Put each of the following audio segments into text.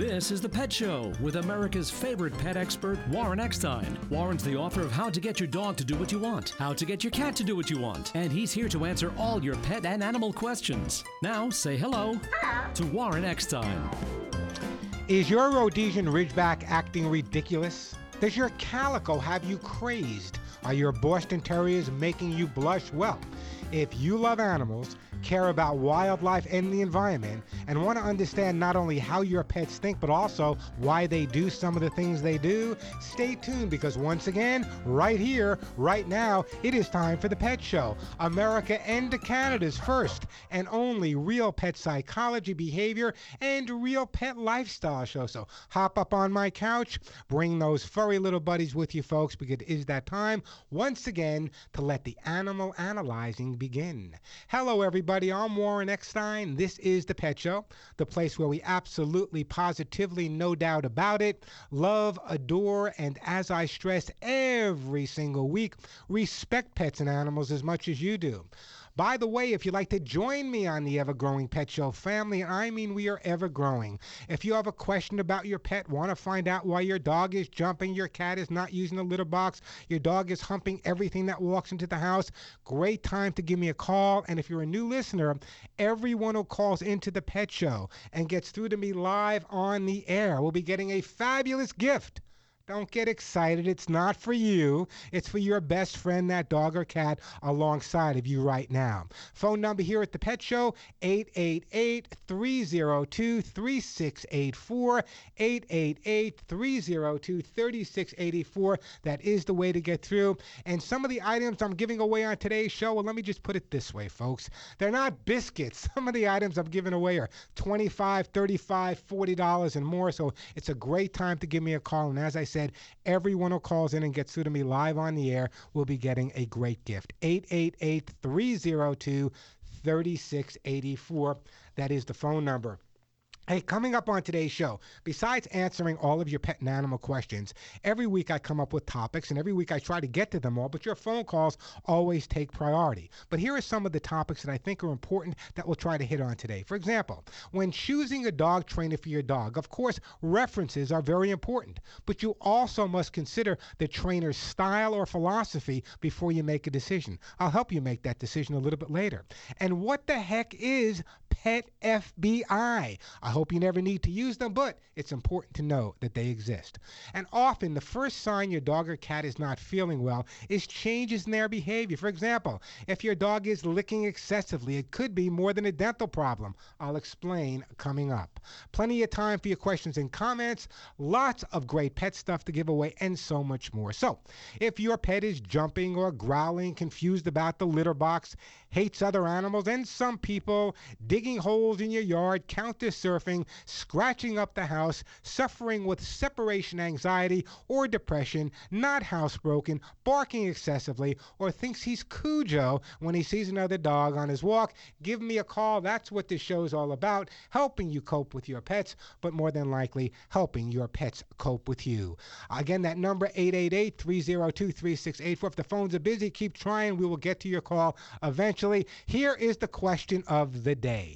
This is The Pet Show with America's favorite pet expert, Warren Eckstein. Warren's the author of How to Get Your Dog to Do What You Want, How to Get Your Cat to Do What You Want, and he's here to answer all your pet and animal questions. Now, say hello, to Warren Eckstein. Is your Rhodesian Ridgeback acting ridiculous? Does your calico have you crazed? Are your Boston Terriers making you blush? Well, if you love animals, care about wildlife and the environment, and want to understand not only how your pets think, but also why they do some of the things they do, stay tuned because once again, right here, right now, it is time for the Pet Show, America and Canada's first and only real pet psychology, behavior, and real pet lifestyle show. So hop up on my couch, bring those furry little buddies with you, folks, because it is that time once again to let the animal analyzing begin. Hello, everybody. I'm Warren Eckstein. This is the Pet Show, the place where we absolutely, positively, no doubt about it, love, adore, and as I stress every single week, respect pets and animals as much as you do. By the way, if you'd like to join me on the Ever Growing Pet Show family, I mean we are ever growing. If you have a question about your pet, want to find out why your dog is jumping, your cat is not using the litter box, your dog is humping everything that walks into the house, great time to give me a call. And if you're a new listener, everyone who calls into the Pet Show and gets through to me live on the air will be getting a fabulous gift. Don't get excited. It's not for you. It's for your best friend, that dog or cat, alongside of you right now. Phone number here at the Pet Show 888 302 3684. 888 302 3684. That is the way to get through. And some of the items I'm giving away on today's show, well, let me just put it this way, folks. They're not biscuits. Some of the items I'm giving away are $25, $35, $40 and more. So it's a great time to give me a call. And as I said, everyone who calls in and gets through to me live on the air will be getting a great gift. 888 302 3684. That is the phone number. Hey, coming up on today's show, besides answering all of your pet and animal questions, every week I come up with topics and every week I try to get to them all, but your phone calls always take priority. But here are some of the topics that I think are important that we'll try to hit on today. For example, when choosing a dog trainer for your dog, of course, references are very important, but you also must consider the trainer's style or philosophy before you make a decision. I'll help you make that decision a little bit later. And what the heck is Pet FBI? I hope you never need to use them, but it's important to know that they exist. And often, the first sign your dog or cat is not feeling well is changes in their behavior. For example, if your dog is licking excessively, it could be more than a dental problem. I'll explain coming up. Plenty of time for your questions and comments, lots of great pet stuff to give away, and so much more. So, if your pet is jumping or growling, confused about the litter box, hates other animals, and some people digging holes in your yard, counter surfing, scratching up the house, suffering with separation anxiety or depression, not housebroken, barking excessively, or thinks he's Cujo when he sees another dog on his walk, give me a call. That's what this show is all about helping you cope with your pets, but more than likely, helping your pets cope with you. Again, that number 888 302 3684. If the phones are busy, keep trying. We will get to your call eventually. Here is the question of the day.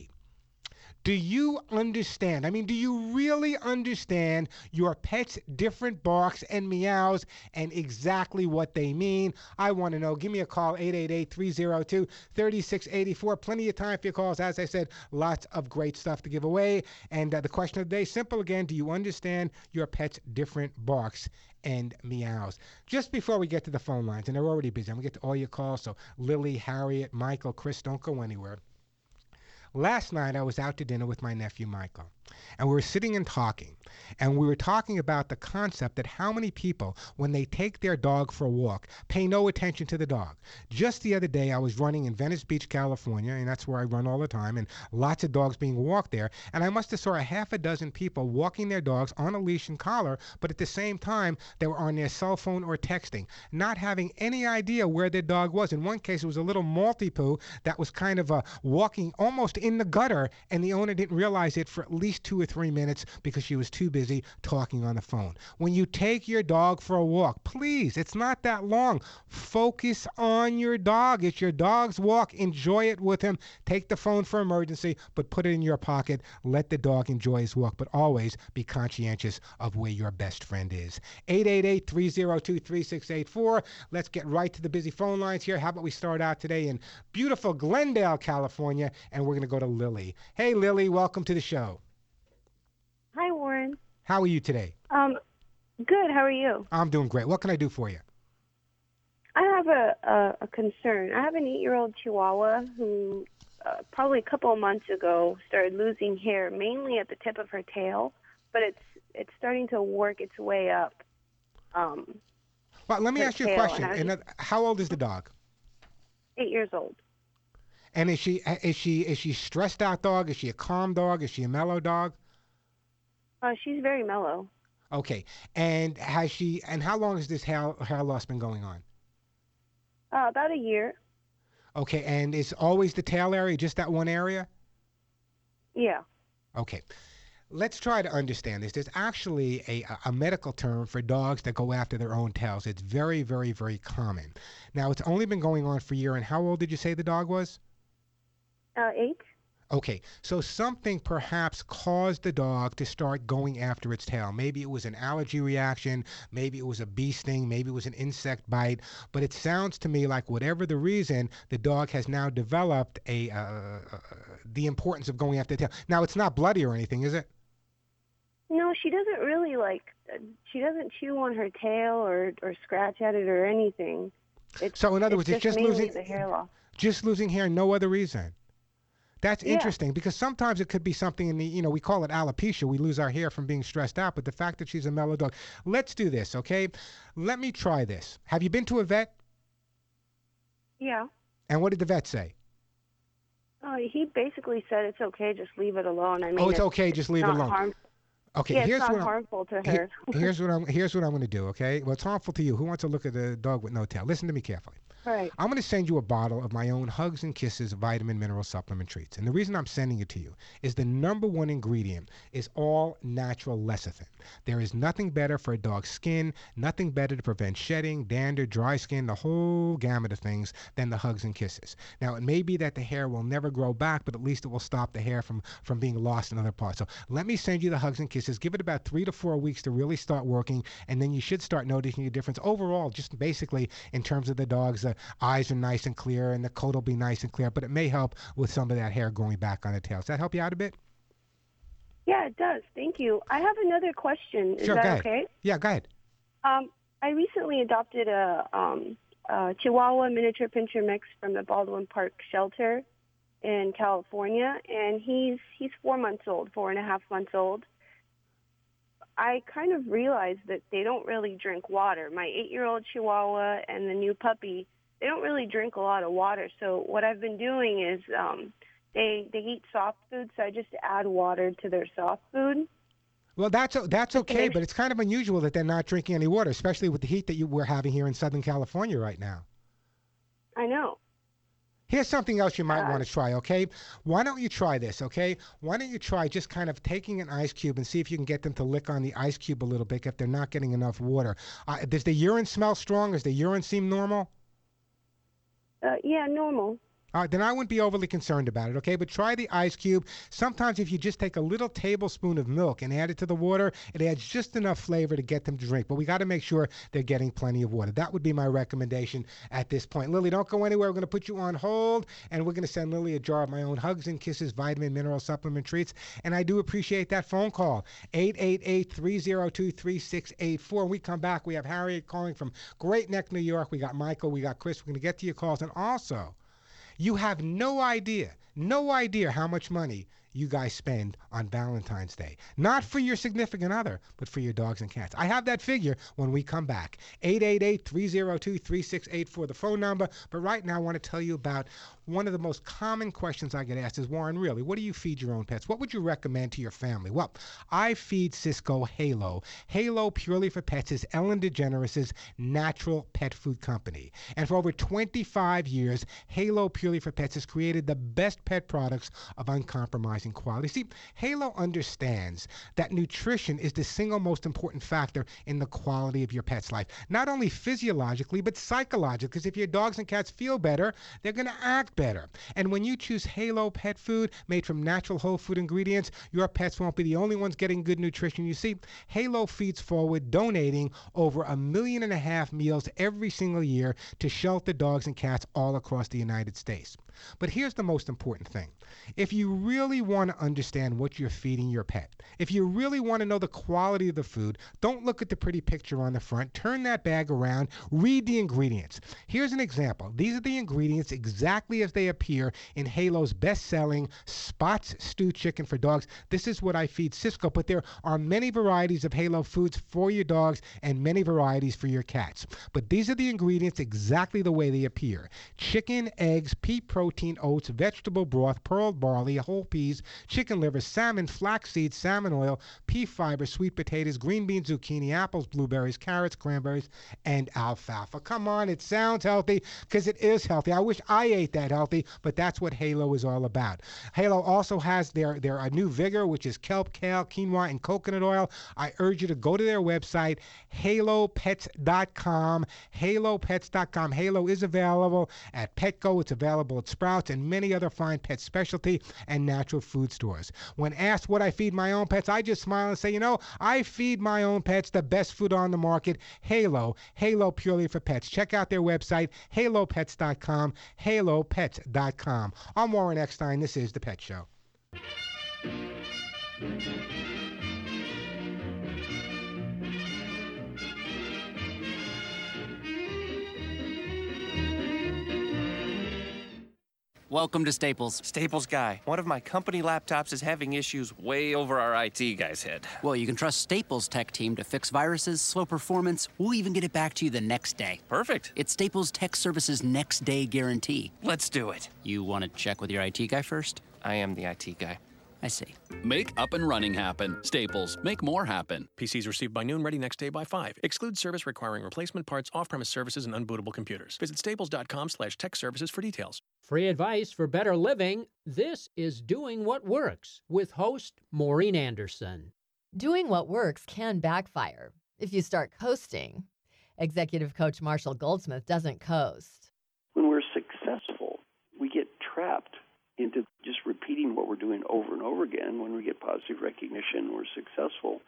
Do you understand? I mean, do you really understand your pet's different barks and meows and exactly what they mean? I want to know. Give me a call, 888 302 3684. Plenty of time for your calls. As I said, lots of great stuff to give away. And uh, the question of the day, simple again do you understand your pet's different barks? and meows. Just before we get to the phone lines, and they're already busy, I'm going to get to all your calls. So, Lily, Harriet, Michael, Chris, don't go anywhere. Last night I was out to dinner with my nephew Michael, and we were sitting and talking, and we were talking about the concept that how many people, when they take their dog for a walk, pay no attention to the dog. Just the other day, I was running in Venice Beach, California, and that's where I run all the time, and lots of dogs being walked there. And I must have saw a half a dozen people walking their dogs on a leash and collar, but at the same time, they were on their cell phone or texting, not having any idea where their dog was. In one case, it was a little Maltipoo that was kind of uh, walking almost in the gutter, and the owner didn't realize it for at least two or three minutes because she was too busy talking on the phone. When you take your dog for a walk, please, it's not that long. Focus on your dog. It's your dog's walk. Enjoy it with him. Take the phone for emergency, but put it in your pocket. Let the dog enjoy his walk, but always be conscientious of where your best friend is. 888 302 3684. Let's get right to the busy phone lines here. How about we start out today in beautiful Glendale, California, and we're going to go to Lily. Hey, Lily, welcome to the show. Hi, Warren. How are you today? Um, good. How are you? I'm doing great. What can I do for you? I have a a, a concern. I have an eight-year-old Chihuahua who, uh, probably a couple of months ago, started losing hair, mainly at the tip of her tail, but it's it's starting to work its way up. Um, Well, let me ask you a question. and how old is the dog? eight years old. And is she is she is she stressed out dog? Is she a calm dog? Is she a mellow dog? Uh, she's very mellow. Okay. And has she and how long has this hair hair loss been going on? Uh, about a year. Okay. And is always the tail area just that one area? Yeah. Okay. Let's try to understand this. There's actually a, a medical term for dogs that go after their own tails. It's very, very, very common. Now, it's only been going on for a year. And how old did you say the dog was? Uh, eight. Okay, so something perhaps caused the dog to start going after its tail. Maybe it was an allergy reaction, maybe it was a bee sting, maybe it was an insect bite. But it sounds to me like whatever the reason, the dog has now developed a uh, uh, the importance of going after the tail. Now it's not bloody or anything, is it? No, she doesn't really like. Uh, she doesn't chew on her tail or or scratch at it or anything. It's, So in other words, it's just mainly losing- the hair loss. Just losing hair, no other reason. That's Yeah. interesting because sometimes it could be something in the, you know, we call it alopecia. We lose our hair from being stressed out, but the fact that she's a mellow dog. Let's do this, okay? Let me try this. Have you been to a vet? Yeah. And what did the vet say? Uh, he basically said it's okay, just leave it alone. I mean, oh, it's okay, just leave it alone. okay, yeah, it's here's not what I'm, harmful to her. here's what I'm here's what I'm going to do, okay? Well, it's harmful to you. Who wants to look at a dog with no tail? Listen to me carefully. Right. I'm going to send you a bottle of my own Hugs and Kisses vitamin mineral supplement treats. And the reason I'm sending it to you is the number one ingredient is all natural lecithin. There is nothing better for a dog's skin, nothing better to prevent shedding, dander, dry skin, the whole gamut of things than the Hugs and Kisses. Now, it may be that the hair will never grow back, but at least it will stop the hair from, from being lost in other parts. So let me send you the Hugs and Kisses. Give it about three to four weeks to really start working, and then you should start noticing a difference overall, just basically in terms of the dog's uh, eyes are nice and clear, and the coat will be nice and clear, but it may help with some of that hair growing back on the tail. Does that help you out a bit? Yeah, it does. Thank you. I have another question. Is Sure, that go ahead. okay? Yeah, go ahead. Um, I recently adopted a, um, a Chihuahua miniature pinscher mix from the Baldwin Park shelter in California, and he's he's four months old, four and a half months old. I kind of realized that they don't really drink water. My eight-year-old Chihuahua and the new puppy, they don't really drink a lot of water. So what I've been doing is um, they they eat soft food, so I just add water to their soft food. Well, that's that's okay, but it's kind of unusual that they're not drinking any water, especially with the heat that you we're having here in Southern California right now. I know. Here's something else you might Uh, want to try, okay? Why don't you try this, okay? Why don't you try just kind of taking an ice cube and see if you can get them to lick on the ice cube a little bit if they're not getting enough water. Uh, does the urine smell strong? Does the urine seem normal? Uh, yeah, normal. Then I wouldn't be overly concerned about it, okay? But try the ice cube. Sometimes, if you just take a little tablespoon of milk and add it to the water, it adds just enough flavor to get them to drink. But we got to make sure they're getting plenty of water. That would be my recommendation at this point. Lily, don't go anywhere. We're going to put you on hold, and we're going to send Lily a jar of my own Hugs and Kisses vitamin mineral supplement treats. And I do appreciate that phone call 888 302 3684. When we come back, we have Harriet calling from Great Neck, New York. We got Michael, we got Chris. We're going to get to your calls. And also, you have no idea, no idea how much money you guys spend on Valentine's Day. Not for your significant other, but for your dogs and cats. I have that figure when we come back. 888 302 3684, the phone number. But right now, I want to tell you about one of the most common questions I get asked is, Warren, really, what do you feed your own pets? What would you recommend to your family? Well, I feed Cisco Halo. Halo Purely for Pets is Ellen DeGeneres' natural pet food company. And for over 25 years, Halo Purely for Pets has created the best pet products of uncompromising quality. See, Halo understands that nutrition is the single most important factor in the quality of your pet's life. Not only physiologically, but psychologically, because if your dogs and cats feel better, they're going to act better. And when you choose Halo pet food made from natural whole food ingredients, your pets won't be the only ones getting good nutrition. You see, Halo feeds forward, donating over a million and a half meals every single year to shelter dogs and cats all across the United States. But here's the most important thing. If you really want to understand what you're feeding your pet, if you really want to know the quality of the food, don't look at the pretty picture on the front. Turn that bag around, read the ingredients. Here's an example. These are the ingredients exactly as they appear in Halo's best selling Spots Stew Chicken for Dogs. This is what I feed Cisco, but there are many varieties of Halo foods for your dogs and many varieties for your cats. But these are the ingredients exactly the way they appear chicken, eggs, pea protein, oats, vegetable broth, pearl barley, whole peas, chicken liver, salmon, flaxseed, salmon oil, pea fiber, sweet potatoes, green beans, zucchini, apples, blueberries, carrots, cranberries, and alfalfa. Come on, it sounds healthy because it is healthy. I wish I ate that healthy, but that's what Halo is all about. Halo also has their, their new vigor, which is kelp, kale, quinoa, and coconut oil. I urge you to go to their website, halopets.com. Halopets.com. Halo is available at Petco. It's available at Sprouts and many other fine pet specialty and natural food stores. When asked what I feed my own pets, I just smile and say, you know, I feed my own pets the best food on the market, Halo, Halo Purely for Pets. Check out their website, halopets.com, halopets.com. I'm Warren Eckstein. This is The Pet Show. Welcome to Staples. Staples guy, one of my company laptops is having issues way over our IT guy's head. Well, you can trust Staples tech team to fix viruses, slow performance. We'll even get it back to you the next day. Perfect. It's Staples Tech Services next day guarantee. Let's do it. You want to check with your IT guy first? I am the IT guy. I see. Make up and running happen. Staples. Make more happen. PCs received by noon, ready next day by 5. Exclude service requiring replacement parts, off-premise services, and unbootable computers. Visit staples.com slash tech services for details. Free advice for better living. This is Doing What Works with host Maureen Anderson. Doing what works can backfire if you start coasting. Executive coach Marshall Goldsmith doesn't coast. When we're successful, we get trapped into just repeating what we're doing over and over again. When we get positive recognition, we're successful.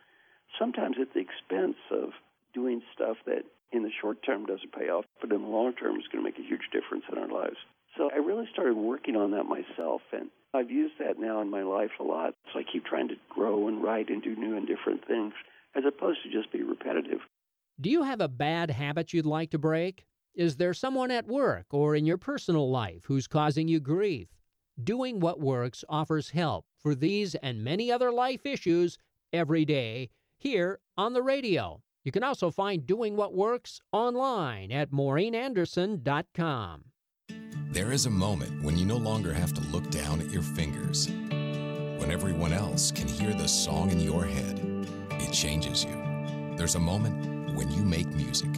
Sometimes at the expense of doing stuff that in the short term doesn't pay off, but in the long term is going to make a huge difference in our lives. So I really started working on that myself, and I've used that now in my life a lot. So I keep trying to grow and write and do new and different things, as opposed to just be repetitive. Do you have a bad habit you'd like to break? Is there someone at work or in your personal life who's causing you grief? Doing What Works offers help for these and many other life issues every day here on the radio. You can also find Doing What Works online at maureenanderson.com. There is a moment when you no longer have to look down at your fingers. When everyone else can hear the song in your head, it changes you. There's a moment when you make music.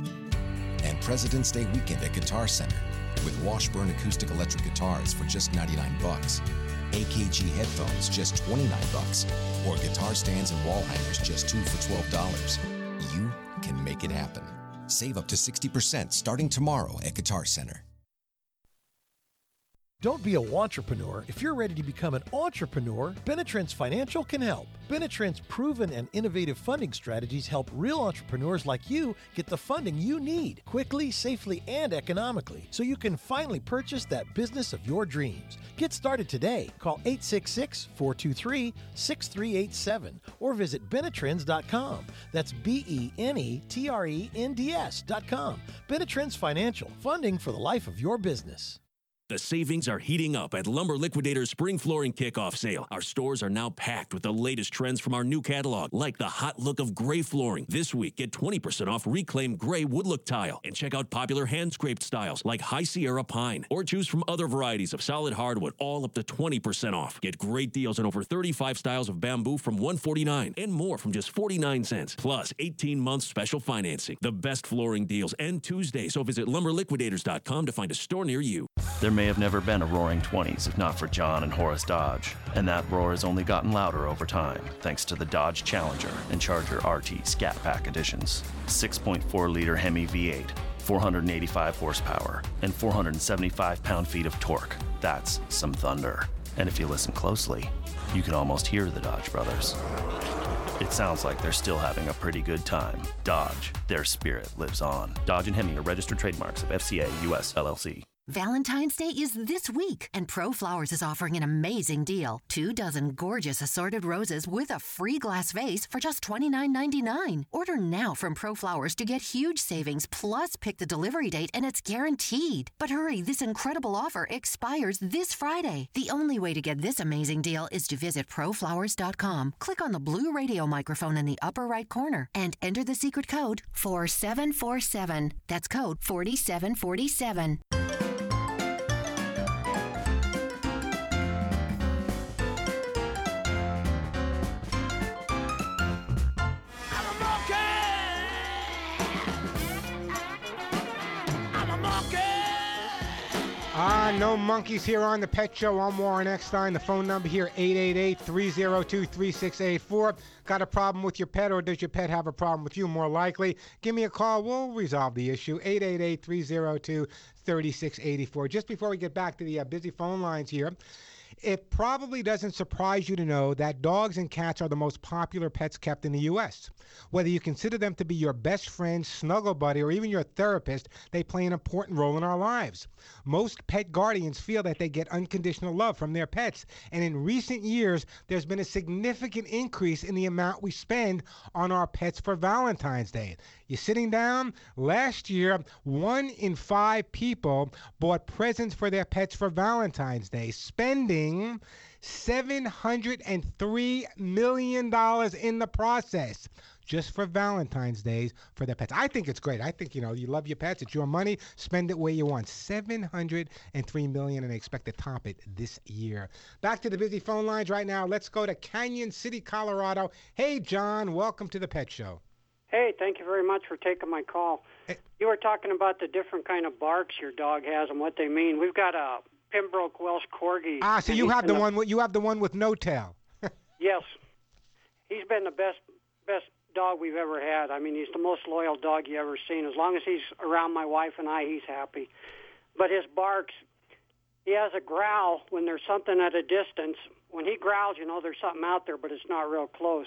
And President's Day weekend at Guitar Center with Washburn acoustic electric guitars for just 99 bucks, AKG headphones just 29 bucks, or guitar stands and wall hangers just 2 for $12. You can make it happen. Save up to 60% starting tomorrow at Guitar Center. Don't be a entrepreneur. If you're ready to become an entrepreneur, Benetrends Financial can help. Benetrends' proven and innovative funding strategies help real entrepreneurs like you get the funding you need quickly, safely, and economically so you can finally purchase that business of your dreams. Get started today. Call 866 423 6387 or visit Benetrends.com. That's B E N E T R E N D S.com. Benetrends Financial, funding for the life of your business. The savings are heating up at Lumber Liquidators Spring Flooring Kickoff Sale. Our stores are now packed with the latest trends from our new catalog, like the hot look of gray flooring. This week, get 20% off reclaimed gray wood look tile and check out popular hand scraped styles like High Sierra Pine or choose from other varieties of solid hardwood, all up to 20% off. Get great deals on over 35 styles of bamboo from 149 and more from just 49 cents, plus 18 months special financing. The best flooring deals end Tuesday, so visit lumberliquidators.com to find a store near you. There may have never been a roaring 20s if not for John and Horace Dodge, and that roar has only gotten louder over time thanks to the Dodge Challenger and Charger RT Scat Pack editions. 6.4 liter Hemi V8, 485 horsepower, and 475 pound feet of torque. That's some thunder. And if you listen closely, you can almost hear the Dodge brothers. It sounds like they're still having a pretty good time. Dodge, their spirit lives on. Dodge and Hemi are registered trademarks of FCA US LLC. Valentine's Day is this week, and Pro Flowers is offering an amazing deal. Two dozen gorgeous assorted roses with a free glass vase for just $29.99. Order now from Pro Flowers to get huge savings, plus pick the delivery date, and it's guaranteed. But hurry, this incredible offer expires this Friday. The only way to get this amazing deal is to visit proflowers.com. Click on the blue radio microphone in the upper right corner and enter the secret code 4747. That's code 4747. Ah, no monkeys here on the Pet Show. I'm Warren Eckstein. The phone number here, 888-302-3684. Got a problem with your pet or does your pet have a problem with you? More likely, give me a call. We'll resolve the issue. 888-302-3684. Just before we get back to the uh, busy phone lines here, it probably doesn't surprise you to know that dogs and cats are the most popular pets kept in the U.S. Whether you consider them to be your best friend, snuggle buddy, or even your therapist, they play an important role in our lives. Most pet guardians feel that they get unconditional love from their pets, and in recent years, there's been a significant increase in the amount we spend on our pets for Valentine's Day. You sitting down? Last year, one in five people bought presents for their pets for Valentine's Day, spending $703 million in the process just for Valentine's Days for their pets. I think it's great. I think, you know, you love your pets. It's your money. Spend it where you want. 703 million and they expect to top it this year. Back to the busy phone lines right now. Let's go to Cañon City, Colorado. Hey, John. Welcome to the Pet Show. Hey, thank you very much for taking my call. You were talking about the different kind of barks your dog has and what they mean. We've got a Pembroke Welsh Corgi. Ah, so you have the been one with you have the one with no tail. Yes, he's been the best best dog we've ever had. I mean, he's the most loyal dog you ever seen. As long as he's around my wife and I, he's happy. But his barks, he has a growl when there's something at a distance. When he growls, you know there's something out there, but it's not real close.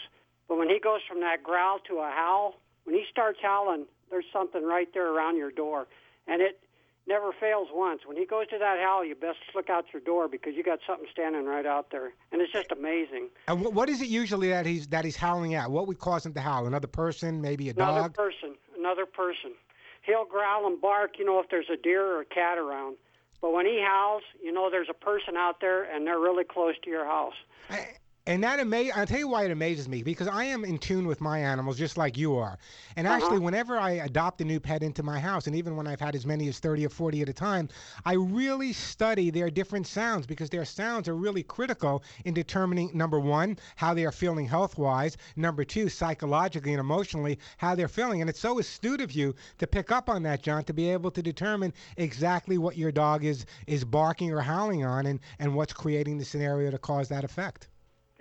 But when he goes from that growl to a howl, when he starts howling, there's something right there around your door, and it never fails once. When he goes to that howl, you best look out your door because you got something standing right out there, and it's just amazing. And what, is it usually that he's that he's howling at? What would cause him to howl? Another person, maybe a Another dog? Another person, another person. He'll growl and bark, you know, if there's a deer or a cat around. But when he howls, you know there's a person out there and they're really close to your house. And that ama- I'll tell you why it amazes me because I am in tune with my animals just like you are. And Uh-huh. actually, whenever I adopt a new pet into my house, and even when I've had as many as 30 or 40 at a time, I really study their different sounds because their sounds are really critical in determining number one, how they are feeling health wise, number two, psychologically and emotionally, how they're feeling. And it's so astute of you to pick up on that, John, to be able to determine exactly what your dog is, is barking or howling on and, and what's creating the scenario to cause that effect.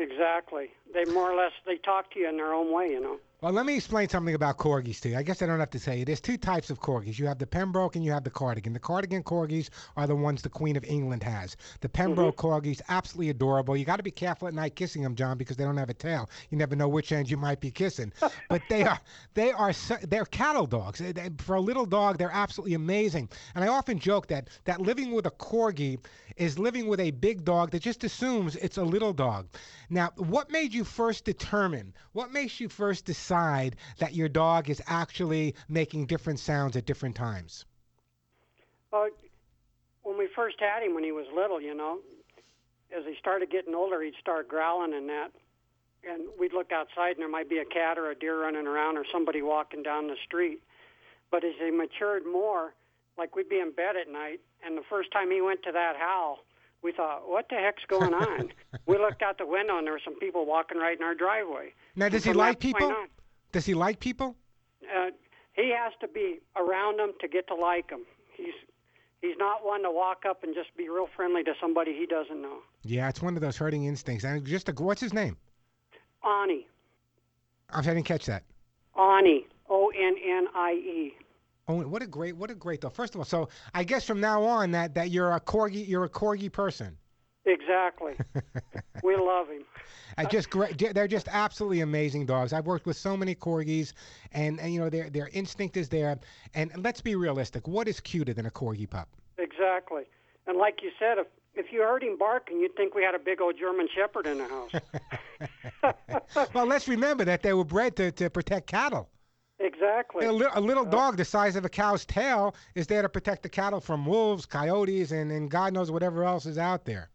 Exactly. They more or less they talk to you in their own way, you know. Well, let me explain something about corgis to you. I guess I don't have to say it. There's two types of corgis. You have the Pembroke and you have the Cardigan. The Cardigan corgis are the ones the Queen of England has. The Pembroke mm-hmm. corgis, absolutely adorable. You got to be careful at night kissing them, John, because they don't have a tail. You never know which end you might be kissing. but they are they are they're cattle dogs. For a little dog, they're absolutely amazing. And I often joke that that living with a corgi is living with a big dog that just assumes it's a little dog. Now, what made you first determine? What makes you first decide that your dog is actually making different sounds at different times? Well, when we first had him when he was little, you know, as he started getting older, he'd start growling and that. And we'd look outside and there might be a cat or a deer running around or somebody walking down the street. But as he matured more, like we'd be in bed at night, and the first time he went to that howl, we thought, what the heck's going on? we looked out the window and there were some people walking right in our driveway. Now, does he like people? on, Does he like people? uh, he has to be around them to get to like them. He's he's not one to walk up and just be real friendly to somebody he doesn't know. Yeah, it's one of those herding instincts. And just a, what's his name? Onnie, I didn't catch that. Onnie, O N N I E. Oh, what a great, what a great though. First of all, so I guess from now on that that you're a corgi, you're a corgi person. Exactly. we love him. Uh, just great. They're just absolutely amazing dogs. I've worked with so many corgis, and, and you know their their instinct is there. And let's be realistic. What is cuter than a corgi pup? Exactly. And like you said, if if you heard him barking, you'd think we had a big old German Shepherd in the house. well, let's remember that they were bred to, to protect cattle. Exactly. A, li- a little dog the size of a cow's tail is there to protect the cattle from wolves, coyotes, and, and God knows whatever else is out there.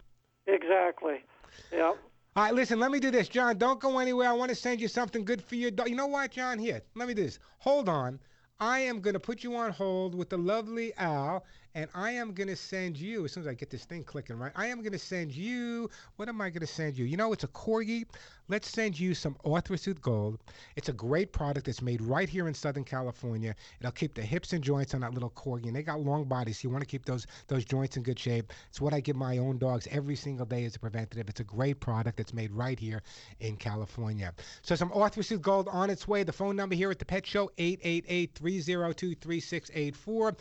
Exactly. Yep. All right, listen, let me do this. John, don't go anywhere. I want to send you something good for your dog. You know what, John? Here, let me do this. Hold on. I am going to put you on hold with the lovely Al, and I am going to send you, as soon as I get this thing clicking right, I am going to send you, what am I going to send you? You know, it's a Corgi. Let's send you some Orthosooth Gold. It's a great product that's made right here in Southern California. It'll keep the hips and joints on that little Corgi, and they got long bodies, so you want to keep those, those joints in good shape. It's what I give my own dogs every single day as a preventative. It's a great product that's made right here in California. So some Orthosooth Gold on its way. The phone number here at the Pet Show, 888-302-3684,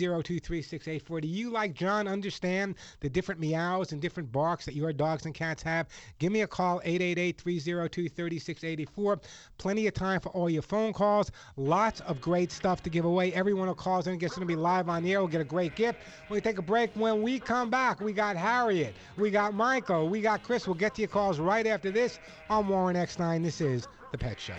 888-302-3684. Do you, like John, understand the different meows and different barks that your dogs and cats have? Give me a call, 888-302-3684. Plenty of time for all your phone calls. Lots of great stuff to give away. Everyone who calls in gets going to be live on the air. We'll get a great gift. We take a break. When we come back, we got Harriet, we got Michael, we got Chris. We'll get to your calls right after this on Warren Eckstein. This is The Pet Show.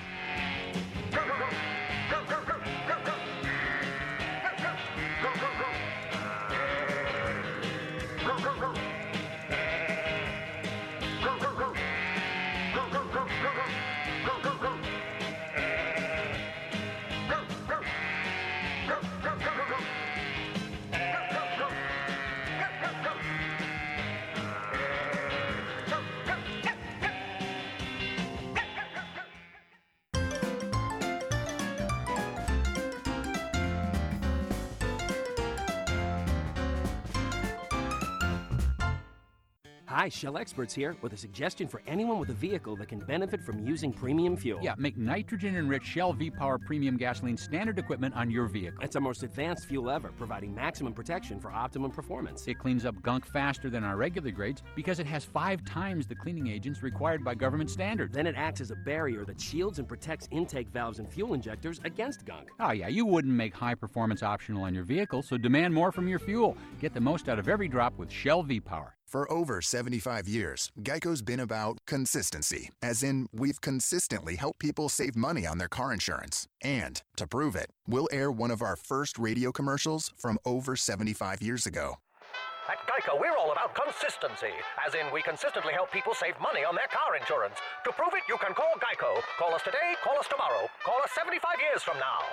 Hi, Shell Experts here with a suggestion for anyone with a vehicle that can benefit from using premium fuel. Yeah, make nitrogen enriched Shell V Power Premium Gasoline standard equipment on your vehicle. It's our most advanced fuel ever, providing maximum protection for optimum performance. It cleans up gunk faster than our regular grades because it has five times the cleaning agents required by government standards. Then it acts as a barrier that shields and protects intake valves and fuel injectors against gunk. Oh, yeah, you wouldn't make high performance optional on your vehicle, so demand more from your fuel. Get the most out of every drop with Shell V Power. For over 75 years, Geico's been about consistency, as in, we've consistently helped people save money on their car insurance. And to prove it, we'll air one of our first radio commercials from over 75 years ago. At Geico, we're all about consistency, as in we consistently help people save money on their car insurance. To prove it, you can call Geico. Call us today, call us tomorrow, call us 75 years from now.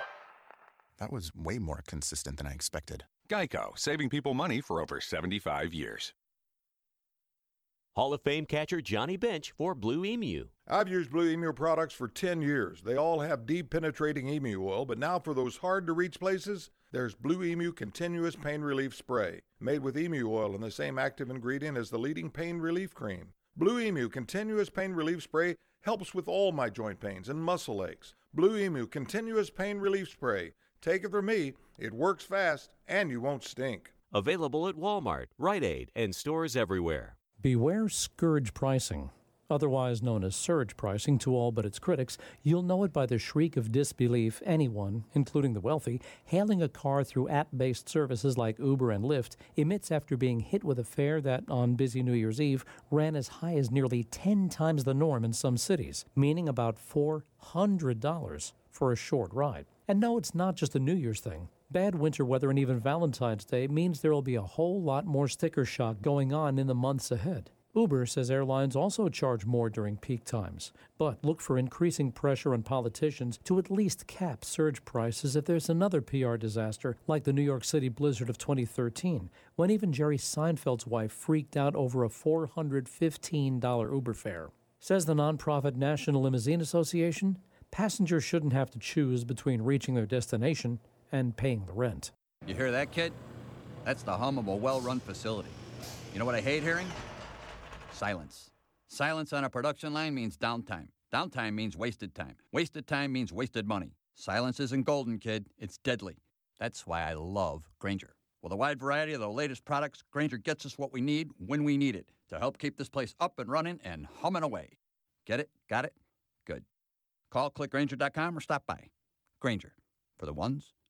That was way more consistent than I expected. Geico, saving people money for over 75 years. Hall of Fame catcher Johnny Bench for Blue Emu. I've used Blue Emu products for 10 years. They all have deep penetrating emu oil, but now for those hard to reach places, there's Blue Emu Continuous Pain Relief Spray, made with emu oil and the same active ingredient as the leading pain relief cream. Blue Emu Continuous Pain Relief Spray helps with all my joint pains and muscle aches. Blue Emu Continuous Pain Relief Spray. Take it from me, it works fast and you won't stink. Available at Walmart, Rite Aid, and stores everywhere. Beware scourge pricing. Otherwise known as surge pricing to all but its critics, you'll know it by the shriek of disbelief anyone, including the wealthy, hailing a car through app based services like Uber and Lyft emits after being hit with a fare that, on busy New Year's Eve, ran as high as nearly 10 times the norm in some cities, meaning about $400 for a short ride. And no, it's not just a New Year's thing. Bad winter weather and even Valentine's Day means there will be a whole lot more sticker shock going on in the months ahead. Uber says airlines also charge more during peak times, but look for increasing pressure on politicians to at least cap surge prices if there's another PR disaster like the New York City blizzard of 2013, when even Jerry Seinfeld's wife freaked out over a $415 Uber fare. Says the nonprofit National Limousine Association, passengers shouldn't have to choose between reaching their destination and paying the rent. You hear that, kid? That's the hum of a well run facility. You know what I hate hearing? Silence. Silence on a production line means downtime. Downtime means wasted time. Wasted time means wasted money. Silence isn't golden, kid. It's deadly. That's why I love Grainger. With a wide variety of the latest products, Grainger gets us what we need when we need it to help keep this place up and running and humming away. Get it? Got it? Good. Call clickgrainger.com or stop by. Grainger, for the ones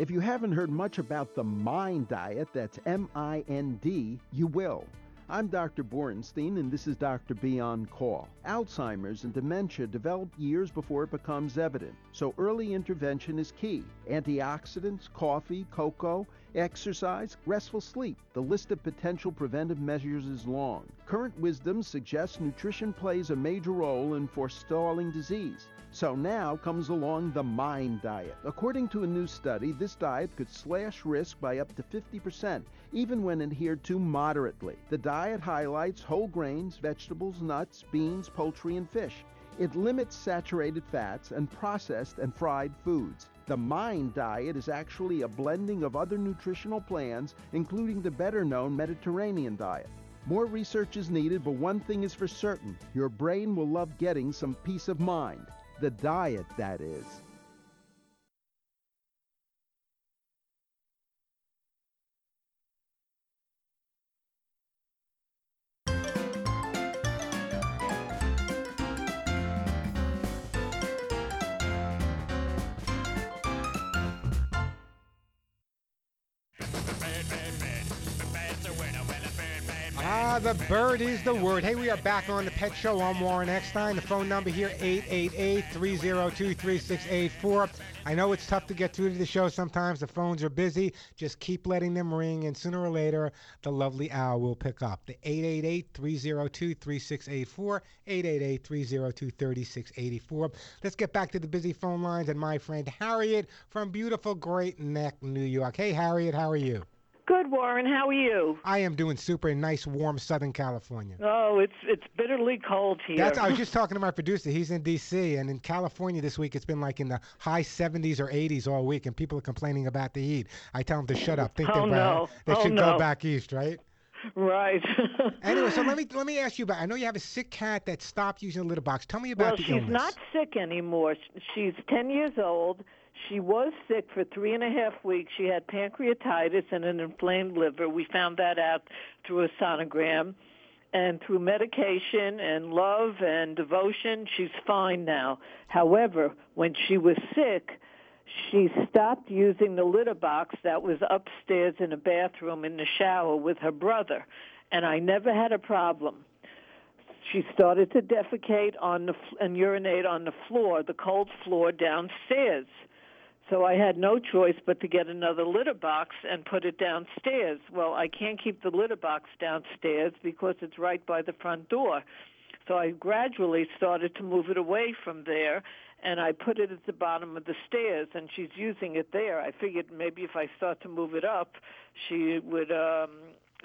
If you haven't heard much about the MIND diet, that's M I N D, you will. I'm Dr. Borenstein, and this is Dr. B on Call. Alzheimer's and dementia develop years before it becomes evident, so early intervention is key. Antioxidants, coffee, cocoa, exercise, restful sleep. The list of potential preventive measures is long. Current wisdom suggests nutrition plays a major role in forestalling disease. So now comes along the MIND diet. According to a new study, this diet could slash risk by up to 50%, even when adhered to moderately. The diet highlights whole grains, vegetables, nuts, beans, poultry, and fish. It limits saturated fats and processed and fried foods. The MIND diet is actually a blending of other nutritional plans, including the better known Mediterranean diet. More research is needed, but one thing is for certain your brain will love getting some peace of mind. The diet, that is. The bird is the word. Hey, we are back on the Pet Show. I'm Warren Eckstein. The phone number here, 888-302-3684. I know it's tough to get through to the show sometimes. The phones are busy. Just keep letting them ring, and sooner or later, the lovely owl will pick up. The 888-302-3684, 888-302-3684. Let's get back to the busy phone lines and my friend Harriet from beautiful Great Neck, New York. Hey, Harriet, how are you? Good, Warren. How are you? I am doing super in nice, warm Southern California. Oh, it's it's bitterly cold here. That's. I was just talking to my producer. He's in D.C. and in California this week. It's been like in the high 70s or 80s all week, and people are complaining about the heat. I tell them to shut up. Think Oh, no. They Oh, should no. go back east, right? right. Anyway, so let me let me ask you about. I know you have a sick cat that stopped using the litter box. Tell me about well, the she's illness. not sick anymore. She's 10 years old. She was sick for three and a half weeks. She had pancreatitis and an inflamed liver. We found that out through a sonogram. And through medication and love and devotion, she's fine now. However, when she was sick, she stopped using the litter box that was upstairs in a bathroom in the shower with her brother. And I never had a problem she started to defecate on the and urinate on the floor, the cold floor downstairs. So I had no choice but to get another litter box and put it downstairs. Well, I can't keep the litter box downstairs because it's right by the front door. So I gradually started to move it away from there, and I put it at the bottom of the stairs, and she's using it there. I figured maybe if I start to move it up, she would um,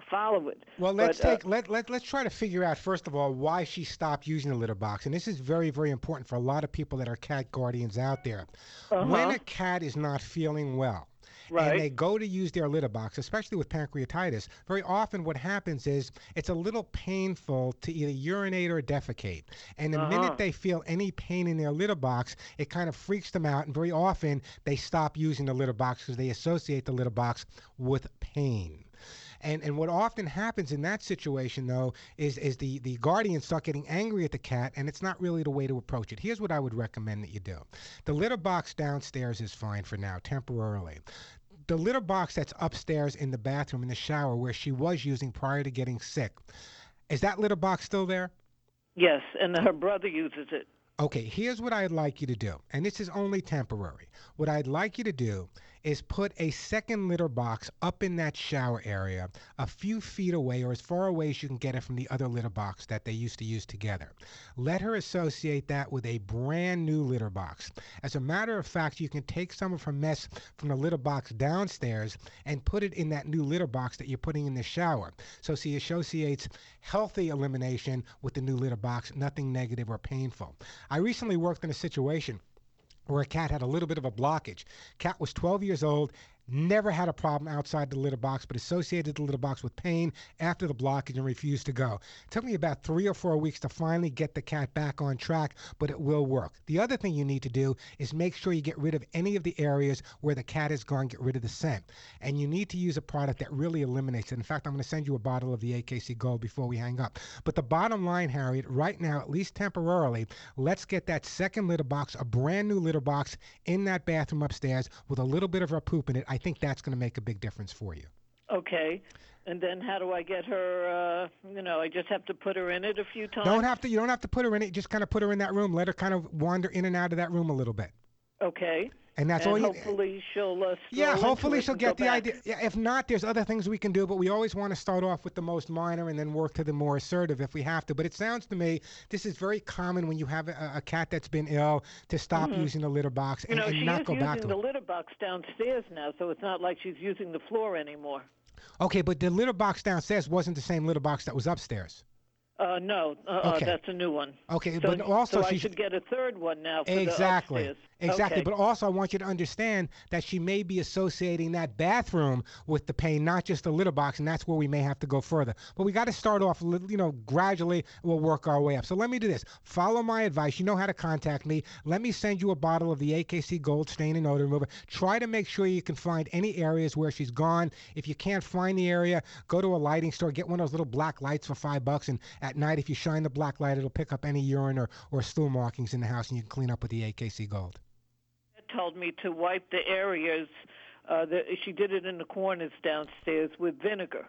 follow it. Well, let's But, uh, take let, let let's try to figure out first of all why she stopped using the litter box, and this is very very important for a lot of people that are cat guardians out there. When Uh-huh. a cat is not feeling well. Right. And they go to use their litter box, especially with pancreatitis. Very often, what happens is it's a little painful to either urinate or defecate. And the Uh-huh. minute they feel any pain in their litter box, it kind of freaks them out. And very often, they stop using the litter box because they associate the litter box with pain. And and what often happens in that situation though is is the the guardians start getting angry at the cat, and it's not really the way to approach it. Here's what I would recommend that you do: the litter box downstairs is fine for now, temporarily. The litter box that's upstairs in the bathroom in the shower where she was using prior to getting sick, is that litter box still there? yes, and her brother uses it. Okay, here's what I'd like you to do, and this is only temporary. What I'd like you to do is put a second litter box up in that shower area, a few feet away or as far away as you can get it from the other litter box that they used to use together. Let her associate that with a brand new litter box. As a matter of fact, you can take some of her mess from the litter box downstairs and put it in that new litter box that you're putting in the shower. So she associates healthy elimination with the new litter box, nothing negative or painful. I recently worked in a situation where a cat had a little bit of a blockage. Cat was 12 years old, never had a problem outside the litter box, but associated the litter box with pain after the blockage and refused to go. It took me about three or four weeks to finally get the cat back on track, but it will work. The other thing you need to do is make sure you get rid of any of the areas where the cat has gone, get rid of the scent. And you need to use a product that really eliminates it. In fact, I'm going to send you a bottle of the AKC Gold before we hang up. But the bottom line, Harriet, right now, at least temporarily, let's get that second litter box, a brand new litter box in that bathroom upstairs with a little bit of her poop in it. Think that's going to make a big difference for you. Okay. And then how do I get her? Uh, you know, I just have to put her in it a few times. Don't have to. You don't have to put her in it. Just kind of put her in that room. Let her kind of wander in and out of that room a little bit. Okay. And that's all you- hopefully she'll. Uh, Yeah, hopefully she'll get the back. idea. Yeah, if not, there's other things we can do, but we always want to start off with the most minor and then work to the more assertive if we have to. But it sounds to me this is very common when you have a, a cat that's been ill to stop Mhm. using the litter box You and, know, and she not go back using to the it. litter box downstairs now, so it's not like she's using the floor anymore. Okay, but the litter box downstairs wasn't the same litter box that was upstairs. Uh, no, uh, Okay. uh, that's a new one. Okay, so, but also so I should get a third one now for Exactly. Exactly. Okay. But also, I want you to understand that she may be associating that bathroom with the pain, not just the litter box, and that's where we may have to go further. But we got to start off, you know, gradually. We'll work our way up. So let me do this. Follow my advice. You know how to contact me. Let me send you a bottle of the AKC Gold Stain and Odor Remover. Try to make sure you can find any areas where she's gone. If you can't find the area, go to a lighting store, get one of those little black lights for five bucks, and at night, if you shine the black light, it'll pick up any urine or, or stool markings in the house, and you can clean up with the AKC Gold. Told me to wipe the areas. Uh, the, she did it in the corners downstairs with vinegar.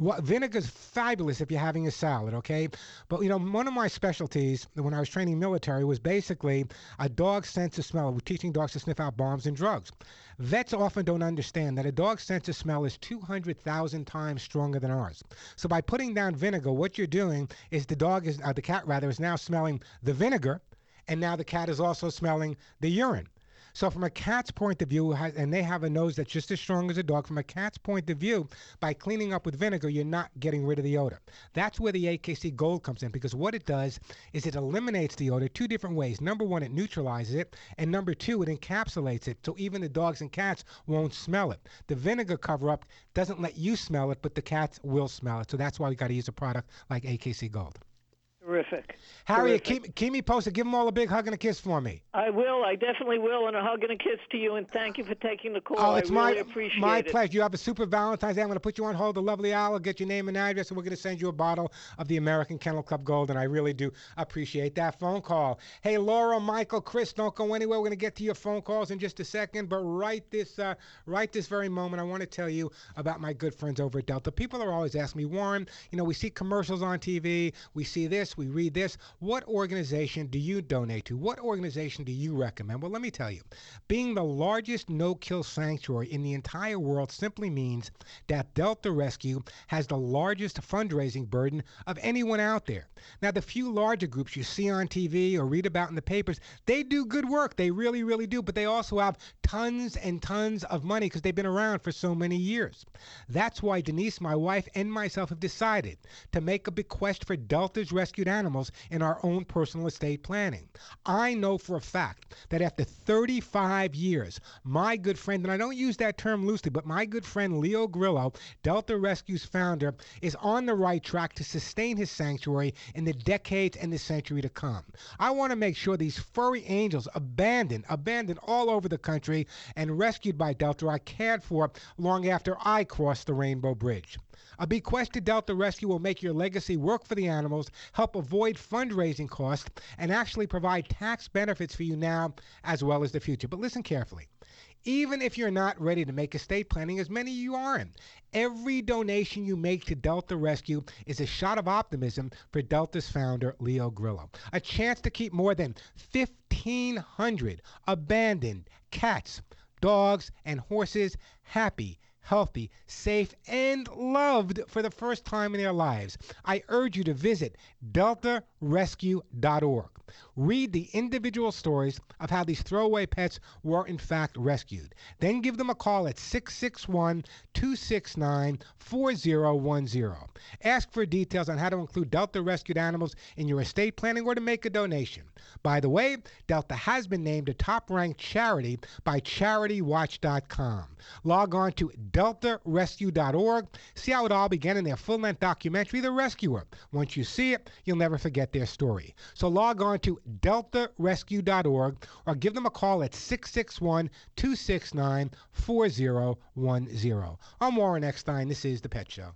Well, vinegar's fabulous if you're having a salad, okay? But you know, one of my specialties when I was training military was basically a dog's sense of smell. We're teaching dogs to sniff out bombs and drugs. Vets often don't understand that a dog's sense of smell is 200,000 times stronger than ours. So by putting down vinegar, what you're doing is the dog is, uh, the cat rather, is now smelling the vinegar, and now the cat is also smelling the urine. So, from a cat's point of view, and they have a nose that's just as strong as a dog, from a cat's point of view, by cleaning up with vinegar, you're not getting rid of the odor. That's where the AKC Gold comes in because what it does is it eliminates the odor two different ways. Number one, it neutralizes it, and number two, it encapsulates it so even the dogs and cats won't smell it. The vinegar cover up doesn't let you smell it, but the cats will smell it. So, that's why we got to use a product like AKC Gold. Terrific. Harriet, Terrific. keep, keep me posted. Give them all a big hug and a kiss for me. I will. I definitely will. And a hug and a kiss to you. And thank you for taking the call. Oh, it's I really my appreciate my it. pleasure. You have a super Valentine's Day. I'm going to put you on hold. The lovely Al get your name and address, and we're going to send you a bottle of the American Kennel Club Gold. And I really do appreciate that phone call. Hey, Laura, Michael, Chris, don't go anywhere. We're going to get to your phone calls in just a second. But right this uh, right this very moment, I want to tell you about my good friends over at Delta. People are always asking me, Warren. You know, we see commercials on TV. We see this. We read this, what organization do you donate to? What organization do you recommend? Well, let me tell you. Being the largest no kill sanctuary in the entire world simply means that Delta Rescue has the largest fundraising burden of anyone out there. Now, the few larger groups you see on TV or read about in the papers, they do good work. They really, really do. But they also have tons and tons of money because they've been around for so many years. That's why Denise, my wife, and myself have decided to make a bequest for Delta's rescued animals in our own personal estate planning. I know for a fact that after 35 years, my good friend, and I don't use that term loosely, but my good friend Leo Grillo, Delta Rescue's founder, is on the right track to sustain his sanctuary in the decades and the century to come. I want to make sure these furry angels abandoned, abandoned all over the country and rescued by Delta are cared for long after I cross the Rainbow Bridge. A bequest to Delta Rescue will make your legacy work for the animals, help avoid fundraising costs, and actually provide tax benefits for you now as well as the future. But listen carefully. Even if you're not ready to make estate planning, as many of you aren't, every donation you make to Delta Rescue is a shot of optimism for Delta's founder, Leo Grillo. A chance to keep more than 1,500 abandoned cats, dogs, and horses happy healthy, safe, and loved for the first time in their lives. I urge you to visit deltarescue.org. Read the individual stories of how these throwaway pets were in fact rescued. Then give them a call at 661 269 4010. Ask for details on how to include Delta rescued animals in your estate planning or to make a donation. By the way, Delta has been named a top ranked charity by CharityWatch.com. Log on to deltarescue.org. See how it all began in their full length documentary, The Rescuer. Once you see it, you'll never forget their story. So log on to deltarescue.org or give them a call at 661 269 4010. I'm Warren Eckstein. This is The Pet Show.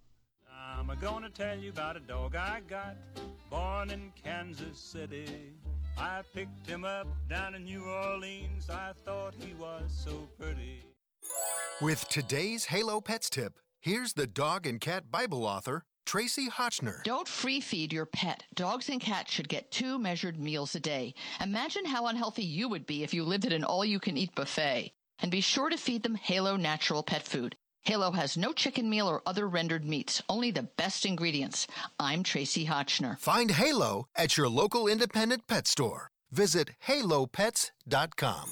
I'm gonna tell you about a dog I got, born in Kansas City. I picked him up down in New Orleans. I thought he was so pretty. With today's Halo Pets tip, here's the dog and cat Bible author, Tracie Hotchner. Don't free feed your pet. Dogs and cats should get two measured meals a day. Imagine how unhealthy you would be if you lived at an all you can eat buffet. And be sure to feed them Halo natural pet food. Halo has no chicken meal or other rendered meats, only the best ingredients. I'm Tracie Hotchner. Find Halo at your local independent pet store. Visit halopets.com.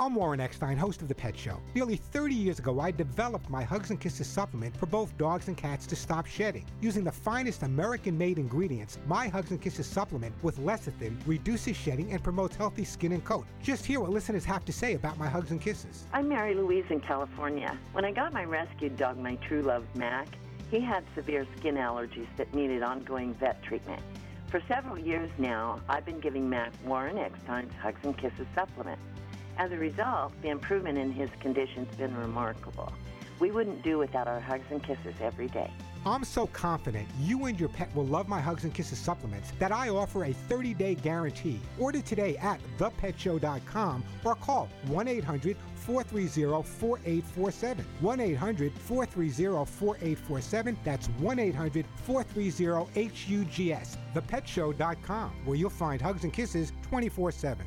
I'm Warren Eckstein, host of The Pet Show. Nearly 30 years ago, I developed my Hugs and Kisses supplement for both dogs and cats to stop shedding. Using the finest American made ingredients, my Hugs and Kisses supplement with lecithin reduces shedding and promotes healthy skin and coat. Just hear what listeners have to say about my Hugs and Kisses. I'm Mary Louise in California. When I got my rescued dog, my true love, Mac, he had severe skin allergies that needed ongoing vet treatment. For several years now, I've been giving Mac Warren Eckstein's Hugs and Kisses supplement. As a result, the improvement in his condition's been remarkable. We wouldn't do without our hugs and kisses every day. I'm so confident you and your pet will love my Hugs and Kisses supplements that I offer a 30 day guarantee. Order today at thepetshow.com or call 1 800 430 4847. 1 800 430 4847. That's 1 800 430 HUGS. Thepetshow.com, where you'll find Hugs and Kisses 24 7.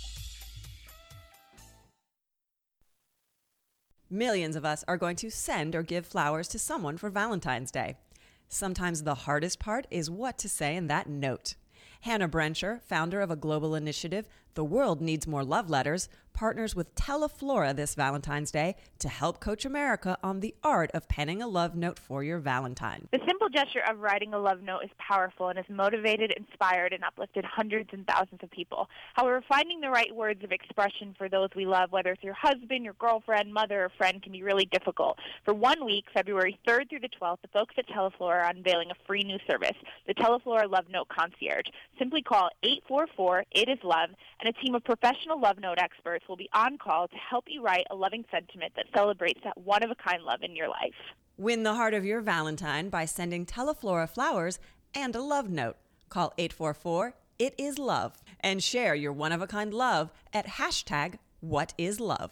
Millions of us are going to send or give flowers to someone for Valentine's Day. Sometimes the hardest part is what to say in that note. Hannah Brencher, founder of a global initiative, The world needs more love letters. Partners with Teleflora this Valentine's Day to help coach America on the art of penning a love note for your Valentine. The simple gesture of writing a love note is powerful and has motivated, inspired, and uplifted hundreds and thousands of people. However, finding the right words of expression for those we love, whether it's your husband, your girlfriend, mother, or friend, can be really difficult. For one week, February 3rd through the 12th, the folks at Teleflora are unveiling a free new service, the Teleflora Love Note Concierge. Simply call 844-IT-IS-LOVE, and a team of professional love note experts will be on call to help you write a loving sentiment that celebrates that one-of-a-kind love in your life. Win the heart of your Valentine by sending Teleflora flowers and a love note. Call 844 It Is Love and share your one of a kind love at hashtag What Is Love.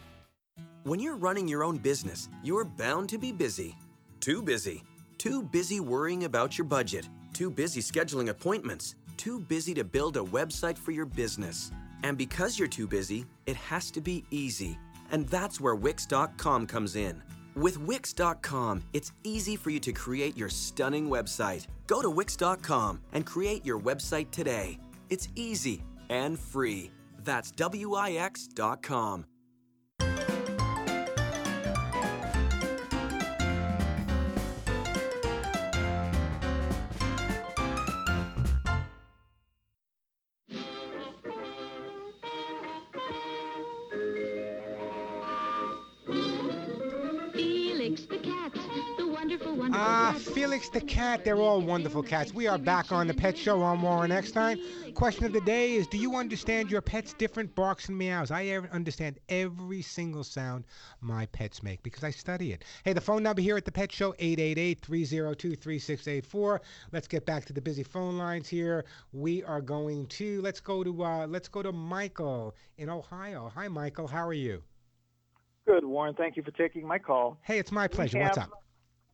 When you're running your own business, you're bound to be busy. Too busy. Too busy worrying about your budget. Too busy scheduling appointments. Too busy to build a website for your business. And because you're too busy, it has to be easy. And that's where Wix.com comes in. With Wix.com, it's easy for you to create your stunning website. Go to Wix.com and create your website today. It's easy and free. That's Wix.com. Felix the cat. They're all wonderful cats. We are back on the Pet Show on Warren Eckstein. Question of the day is: Do you understand your pet's different barks and meows? I understand every single sound my pets make because I study it. Hey, the phone number here at the Pet Show 888-302-3684. Let's get back to the busy phone lines here. We are going to let's go to uh, let's go to Michael in Ohio. Hi, Michael. How are you? Good, Warren. Thank you for taking my call. Hey, it's my pleasure. We What's up?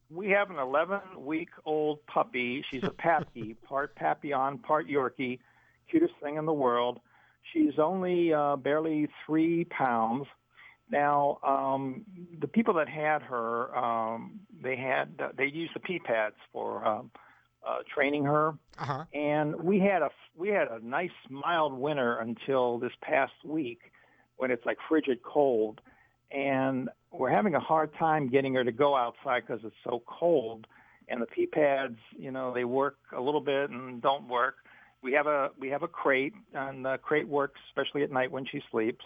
We have an 11 week old puppy. She's a Pappy, part Papillon, part Yorkie, cutest thing in the world. She's only uh, barely three pounds. Now, um, the people that had her, um, they had uh, they used the pee pads for um, uh, training her, uh-huh. and we had a we had a nice mild winter until this past week when it's like frigid cold, and we're having a hard time getting her to go outside because it's so cold. And the pee pads, you know, they work a little bit and don't work. We have a we have a crate, and the crate works especially at night when she sleeps.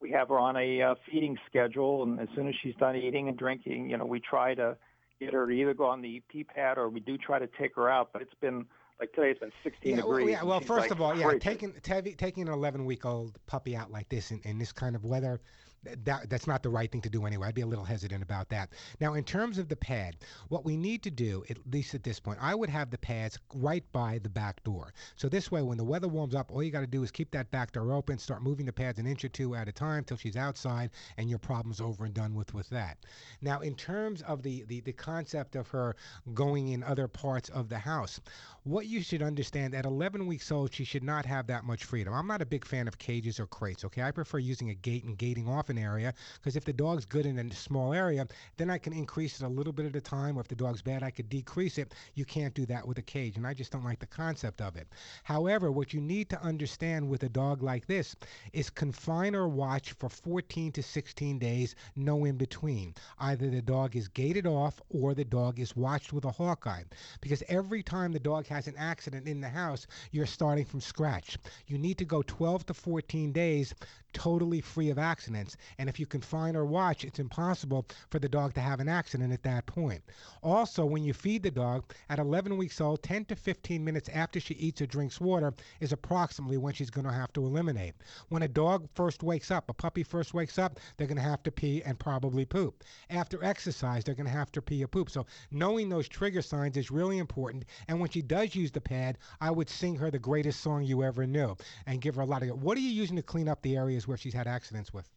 We have her on a uh, feeding schedule, and as soon as she's done eating and drinking, you know, we try to get her to either go on the pee pad or we do try to take her out. But it's been like today, it's been 16 Yeah, well, degrees. yeah, and well first like, of all, yeah, taking taking an 11 week old puppy out like this in, in this kind of weather, th- that that's not the right thing to do anyway. I'd be a little hesitant about that. Now, in terms of the pad, what we need to do, at least at this point, I would have the pads right by the back door. So this way, when the weather warms up, all you got to do is keep that back door open, start moving the pads an inch or two at a time till she's outside, and your problem's over and done with with that. Now, in terms of the the, the concept of her going in other parts of the house, what you should understand at 11 weeks old, she should not have that much freedom. I'm not a big fan of cages or crates, okay? I prefer using a gate and gating off an area because if the dog's good in a small area, then I can increase it a little bit at a time, or if the dog's bad, I could decrease it. You can't do that with a cage, and I just don't like the concept of it. However, what you need to understand with a dog like this is confine or watch for 14 to 16 days, no in between. Either the dog is gated off or the dog is watched with a hawkeye. Because every time the dog has an accident in the house, you're starting from scratch. You need to go 12 to 14 days totally free of accidents. And if you confine or watch, it's impossible for the dog to have an accident at that point. Also, when you feed the dog at 11 weeks old, 10 to 15 minutes after she eats or drinks water is approximately when she's going to have to eliminate. When a dog first wakes up, a puppy first wakes up, they're going to have to pee and probably poop. After exercise, they're going to have to pee or poop. So knowing those trigger signs is really important. And when she does use the pad, I would sing her the greatest song you ever knew and give her a lot of. What are you using to clean up the areas where she's had accidents with?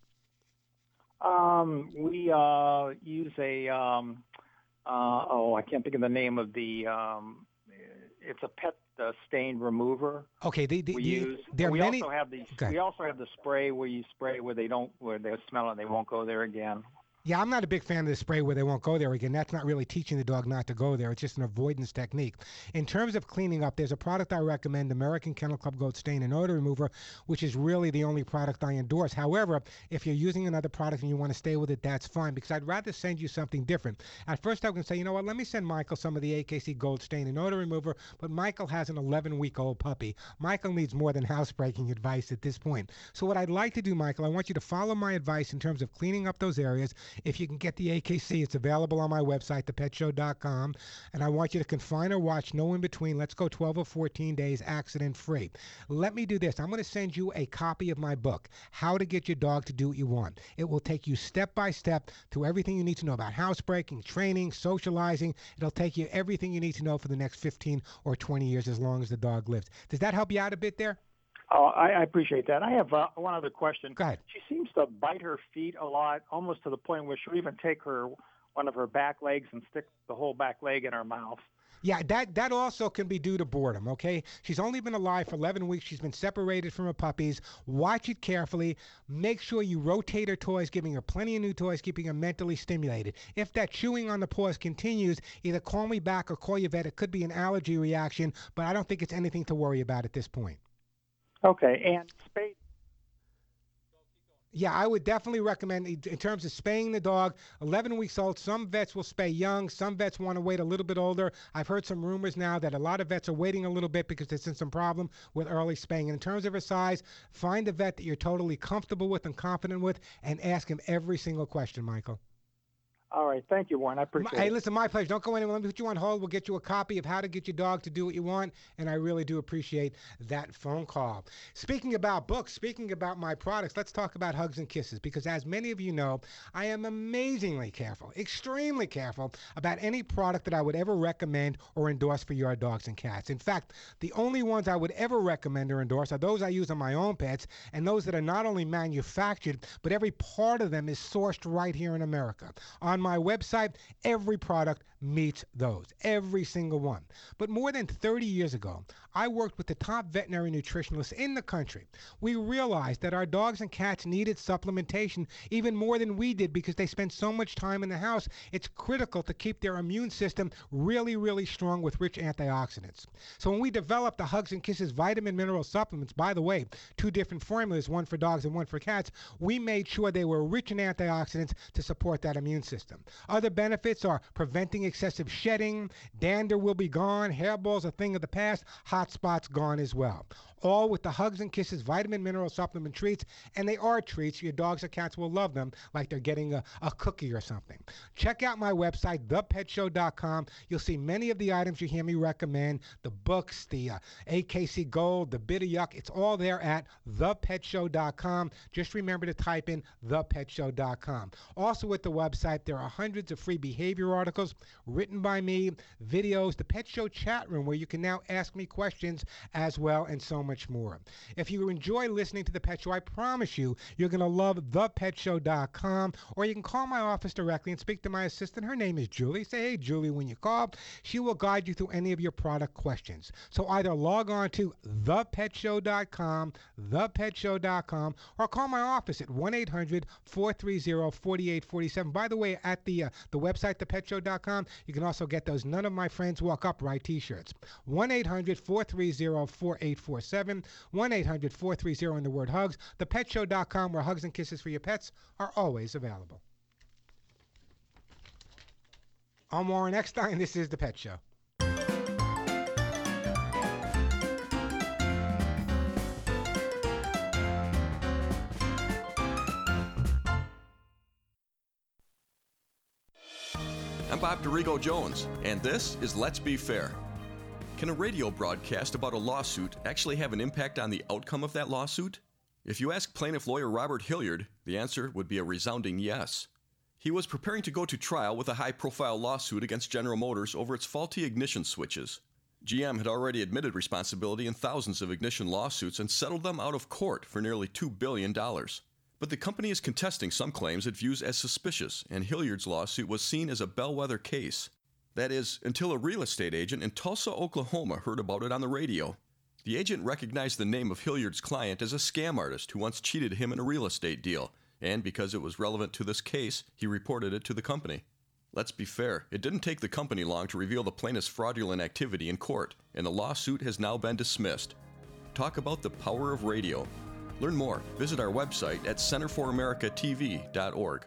Um, we uh, use a um, uh, oh, I can't think of the name of the. Um, it's a pet uh, stain remover. Okay, the, the, we the, use. there we many. also have the. Ahead. We also have the spray where you spray where they don't where they smell it, they won't go there again. Yeah, I'm not a big fan of the spray where they won't go there again. That's not really teaching the dog not to go there. It's just an avoidance technique. In terms of cleaning up, there's a product I recommend, American Kennel Club Gold Stain and Odor Remover, which is really the only product I endorse. However, if you're using another product and you want to stay with it, that's fine because I'd rather send you something different. At first, I was going to say, you know what, let me send Michael some of the AKC Gold Stain and Odor Remover, but Michael has an 11 week old puppy. Michael needs more than housebreaking advice at this point. So, what I'd like to do, Michael, I want you to follow my advice in terms of cleaning up those areas. If you can get the AKC, it's available on my website, thepetshow.com. And I want you to confine or watch no in between. Let's go 12 or 14 days accident free. Let me do this. I'm going to send you a copy of my book, How to Get Your Dog to Do What You Want. It will take you step by step through everything you need to know about housebreaking, training, socializing. It'll take you everything you need to know for the next 15 or 20 years as long as the dog lives. Does that help you out a bit there? Oh, I, I appreciate that. I have uh, one other question. Go ahead. She seems to bite her feet a lot, almost to the point where she'll even take her one of her back legs and stick the whole back leg in her mouth. Yeah, that that also can be due to boredom, okay? She's only been alive for 11 weeks. She's been separated from her puppies. Watch it carefully. Make sure you rotate her toys, giving her plenty of new toys, keeping her mentally stimulated. If that chewing on the paws continues, either call me back or call your vet. It could be an allergy reaction, but I don't think it's anything to worry about at this point. Okay, and spay. Yeah, I would definitely recommend in terms of spaying the dog, 11 weeks old. Some vets will spay young. Some vets want to wait a little bit older. I've heard some rumors now that a lot of vets are waiting a little bit because there's been some problem with early spaying. And in terms of her size, find a vet that you're totally comfortable with and confident with, and ask him every single question, Michael. All right, thank you, Warren. I appreciate Hey, it. listen, my pleasure. Don't go anywhere. Let me put you on hold. We'll get you a copy of How to Get Your Dog to Do What You Want, and I really do appreciate that phone call. Speaking about books, speaking about my products, let's talk about Hugs and Kisses because, as many of you know, I am amazingly careful, extremely careful about any product that I would ever recommend or endorse for your dogs and cats. In fact, the only ones I would ever recommend or endorse are those I use on my own pets and those that are not only manufactured, but every part of them is sourced right here in America. On my website, every product meets those, every single one. But more than 30 years ago, I worked with the top veterinary nutritionalists in the country. We realized that our dogs and cats needed supplementation even more than we did because they spend so much time in the house. It's critical to keep their immune system really, really strong with rich antioxidants. So when we developed the Hugs and Kisses vitamin mineral supplements, by the way, two different formulas, one for dogs and one for cats, we made sure they were rich in antioxidants to support that immune system. Other benefits are preventing excessive shedding, dander will be gone, hairballs a thing of the past, hot spots gone as well. All with the Hugs and Kisses vitamin mineral supplement treats, and they are treats. Your dogs or cats will love them like they're getting a, a cookie or something. Check out my website, thepetshow.com. You'll see many of the items you hear me recommend the books, the uh, AKC Gold, the Bitter Yuck. It's all there at thepetshow.com. Just remember to type in thepetshow.com. Also, with the website, there are hundreds of free behavior articles written by me, videos, the Pet Show chat room where you can now ask me questions as well, and so much more. If you enjoy listening to the Pet Show, I promise you, you're going to love thepetshow.com, or you can call my office directly and speak to my assistant. Her name is Julie. Say, hey, Julie, when you call. She will guide you through any of your product questions. So either log on to thepetshow.com, thepetshow.com, or call my office at 1 800 430 4847. By the way, at the, uh, the website, thepetshow.com, you can also get those None of My Friends Walk Upright t shirts. 1 800 430 4847. 1 800 430 in the word hugs, thepetshow.com, where hugs and kisses for your pets are always available. I'm Warren Eckstein. This is The Pet Show. I'm Bob Dorigo Jones, and this is Let's Be Fair. Can a radio broadcast about a lawsuit actually have an impact on the outcome of that lawsuit? If you ask plaintiff lawyer Robert Hilliard, the answer would be a resounding yes. He was preparing to go to trial with a high profile lawsuit against General Motors over its faulty ignition switches. GM had already admitted responsibility in thousands of ignition lawsuits and settled them out of court for nearly $2 billion. But the company is contesting some claims it views as suspicious, and Hilliard's lawsuit was seen as a bellwether case. That is, until a real estate agent in Tulsa, Oklahoma heard about it on the radio. The agent recognized the name of Hilliard's client as a scam artist who once cheated him in a real estate deal, and because it was relevant to this case, he reported it to the company. Let's be fair, it didn't take the company long to reveal the plaintiff's fraudulent activity in court, and the lawsuit has now been dismissed. Talk about the power of radio. Learn more. Visit our website at centerforamericatv.org.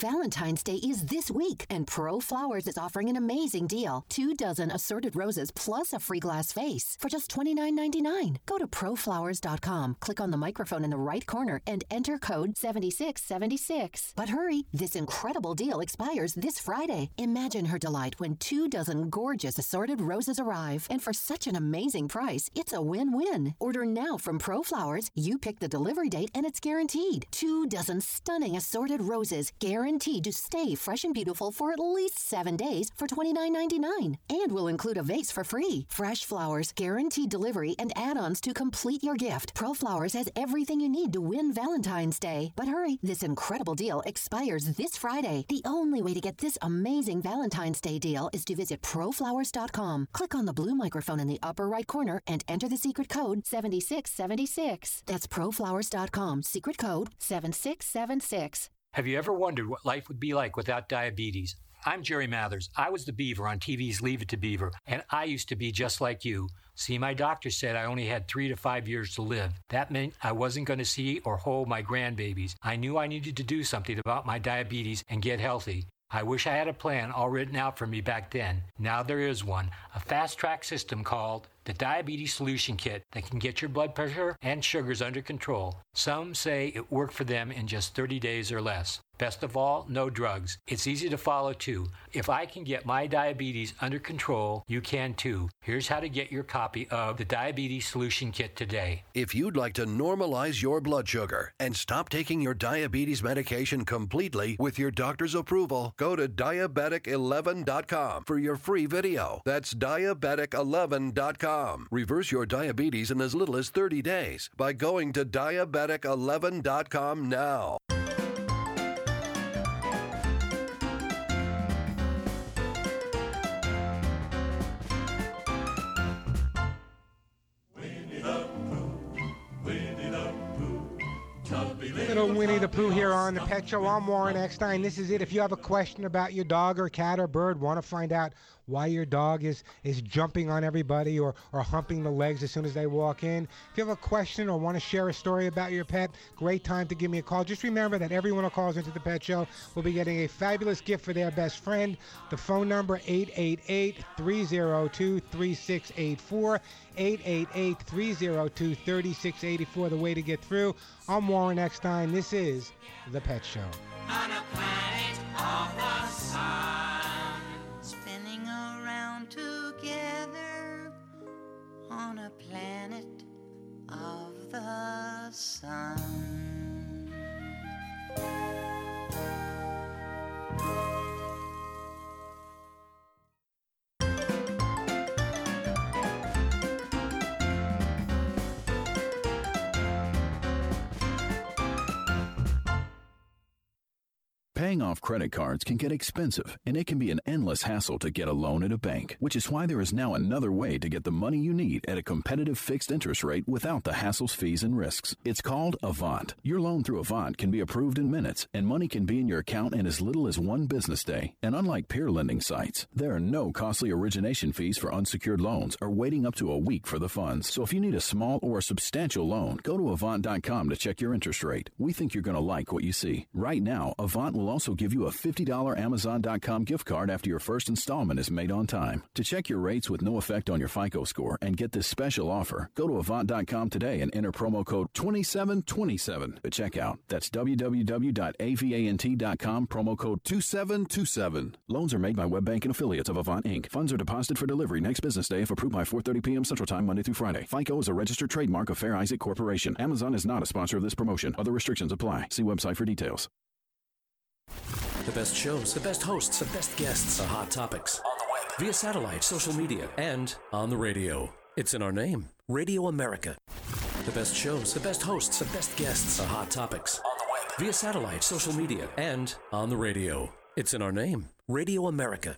Valentine's Day is this week, and Pro Flowers is offering an amazing deal. Two dozen assorted roses plus a free glass vase for just $29.99. Go to proflowers.com, click on the microphone in the right corner, and enter code 7676. But hurry, this incredible deal expires this Friday. Imagine her delight when two dozen gorgeous assorted roses arrive. And for such an amazing price, it's a win win. Order now from Pro Flowers. You pick the delivery date, and it's guaranteed. Two dozen stunning assorted roses, guaranteed guaranteed to stay fresh and beautiful for at least seven days for $29.99. And will include a vase for free. Fresh flowers, guaranteed delivery, and add ons to complete your gift. Pro Flowers has everything you need to win Valentine's Day. But hurry, this incredible deal expires this Friday. The only way to get this amazing Valentine's Day deal is to visit proflowers.com. Click on the blue microphone in the upper right corner and enter the secret code 7676. That's proflowers.com, secret code 7676. Have you ever wondered what life would be like without diabetes? I'm Jerry Mathers. I was the Beaver on TV's Leave It to Beaver, and I used to be just like you. See, my doctor said I only had three to five years to live. That meant I wasn't going to see or hold my grandbabies. I knew I needed to do something about my diabetes and get healthy. I wish I had a plan all written out for me back then. Now there is one a fast track system called the Diabetes Solution Kit that can get your blood pressure and sugars under control. Some say it worked for them in just 30 days or less. Best of all, no drugs. It's easy to follow too. If I can get my diabetes under control, you can too. Here's how to get your copy of the Diabetes Solution Kit today. If you'd like to normalize your blood sugar and stop taking your diabetes medication completely with your doctor's approval, go to diabetic11.com for your free video. That's diabetic11.com. Reverse your diabetes in as little as 30 days by going to diabetic11.com now. The Pooh here on the Pet Show. I'm Warren Eckstein. This is it. If you have a question about your dog or cat or bird, want to find out why your dog is is jumping on everybody or, or humping the legs as soon as they walk in. If you have a question or want to share a story about your pet, great time to give me a call. Just remember that everyone who calls into the Pet Show will be getting a fabulous gift for their best friend. The phone number 888-302-3684. 888-302-3684. The way to get through. I'm Warren Eckstein. This is the Pet Show. Together on a planet of the sun. Paying off credit cards can get expensive, and it can be an endless hassle to get a loan at a bank, which is why there is now another way to get the money you need at a competitive fixed interest rate without the hassles, fees, and risks. It's called Avant. Your loan through Avant can be approved in minutes, and money can be in your account in as little as one business day. And unlike peer lending sites, there are no costly origination fees for unsecured loans or waiting up to a week for the funds. So if you need a small or substantial loan, go to Avant.com to check your interest rate. We think you're going to like what you see. Right now, Avant will will also give you a $50 Amazon.com gift card after your first installment is made on time. To check your rates with no effect on your FICO score and get this special offer, go to Avant.com today and enter promo code 2727 at checkout. That's www.avant.com, promo code 2727. Loans are made by WebBank and affiliates of Avant Inc. Funds are deposited for delivery next business day if approved by 4.30 p.m. Central Time, Monday through Friday. FICO is a registered trademark of Fair Isaac Corporation. Amazon is not a sponsor of this promotion. Other restrictions apply. See website for details. The best shows, the best hosts, the best guests, the hot topics. On the web, via satellite, social media, and on the radio. It's in our name Radio America. The best shows, the best hosts, the best guests, the hot topics. On the web, via satellite, social media, and on the radio. It's in our name Radio America.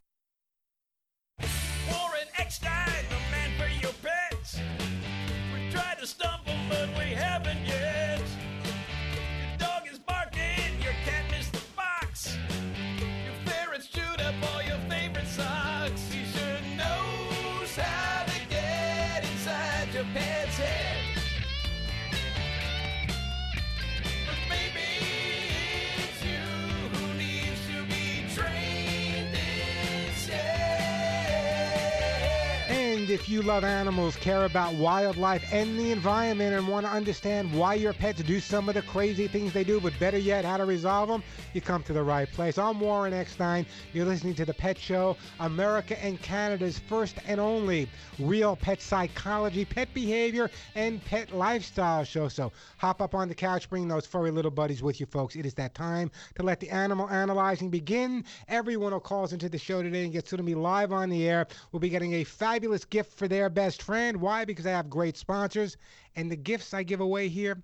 If you love animals, care about wildlife and the environment, and want to understand why your pets do some of the crazy things they do, but better yet, how to resolve them, you come to the right place. I'm Warren Eckstein. You're listening to The Pet Show, America and Canada's first and only real pet psychology, pet behavior, and pet lifestyle show. So hop up on the couch, bring those furry little buddies with you, folks. It is that time to let the animal analyzing begin. Everyone who calls into the show today and gets to me live on the air will be getting a fabulous gift for their best friend. Why? Because I have great sponsors, and the gifts I give away here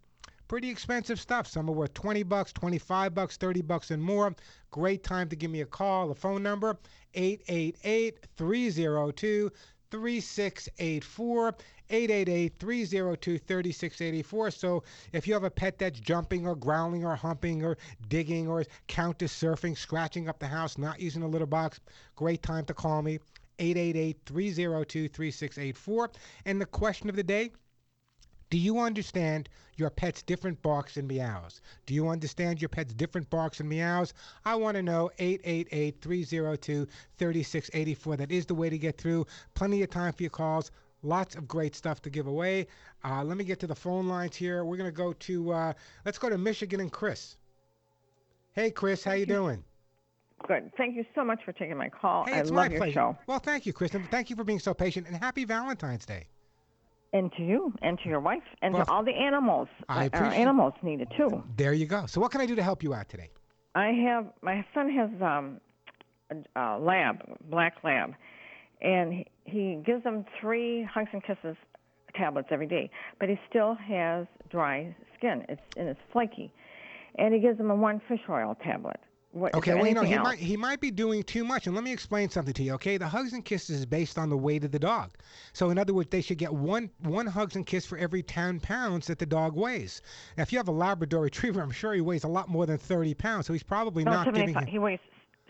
pretty expensive stuff. Some are worth 20 bucks, 25 bucks, 30 bucks and more. Great time to give me a call. The phone number 888-302-3684. 888-302-3684. So if you have a pet that's jumping or growling or humping or digging or counter surfing, scratching up the house, not using a litter box, great time to call me. 888-302-3684. And the question of the day, do you understand your pet's different barks and meows? Do you understand your pet's different barks and meows? I want to know 888-302-3684. That is the way to get through. Plenty of time for your calls. Lots of great stuff to give away. Uh, let me get to the phone lines here. We're going to go to, uh, let's go to Michigan and Chris. Hey, Chris, how you doing? Good. Thank you so much for taking my call. Hey, I love my your pleasure. show. Well, thank you, Chris, and thank you for being so patient, and happy Valentine's Day. And to you, and to your wife, and Well, to all the animals. I Our animals need it too. There you go. So what can I do to help you out today? I have my son has um, a, a lab, black lab, and he, he gives them three hugs and kisses tablets every day, but he still has dry skin. It's and it's flaky, and he gives them a one fish oil tablet. What, Okay, well, you know, he else? might he might be doing too much, and let me explain something to you. Okay, the hugs and kisses is based on the weight of the dog. So, in other words, they should get one one hugs and kiss for every ten pounds that the dog weighs. Now, if you have a Labrador Retriever, I'm sure he weighs a lot more than thirty pounds, so he's probably no, not giving 75. him. He weighs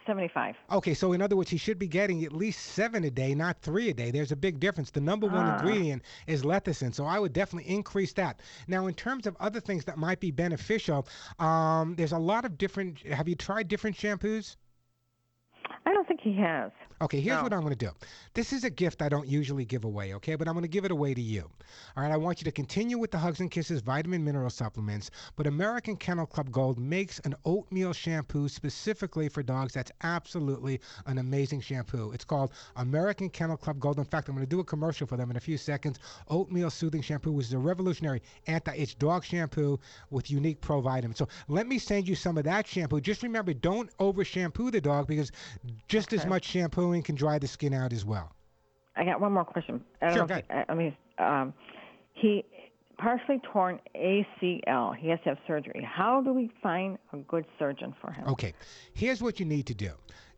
seventy-five. Okay, so in other words, he should be getting at least seven a day, not three a day. There's a big difference. The number one Ah. ingredient is lecithin, so I would definitely increase that. Now, in terms of other things that might be beneficial, um, there's a lot of different. Have you tried different shampoos? I don't think he has. Okay, here's No. what I'm going to do. This is a gift I don't usually give away, okay? But I'm going to give it away to you. All right, I want you to continue with the Hugs and Kisses vitamin mineral supplements, but American Kennel Club Gold makes an oatmeal shampoo specifically for dogs that's absolutely an amazing shampoo. It's called American Kennel Club Gold. In fact, I'm going to do a commercial for them in a few seconds. Oatmeal Soothing Shampoo, which is a revolutionary anti-itch dog shampoo with unique pro vitamins. So let me send you some of that shampoo. Just remember, don't over shampoo the dog because just as much much can dry the skin out as well. I got one more question. I don't Sure, he- I mean, um, he partially torn ACL. He has to have surgery. How do we find a good surgeon for him? Okay, here's what you need to do.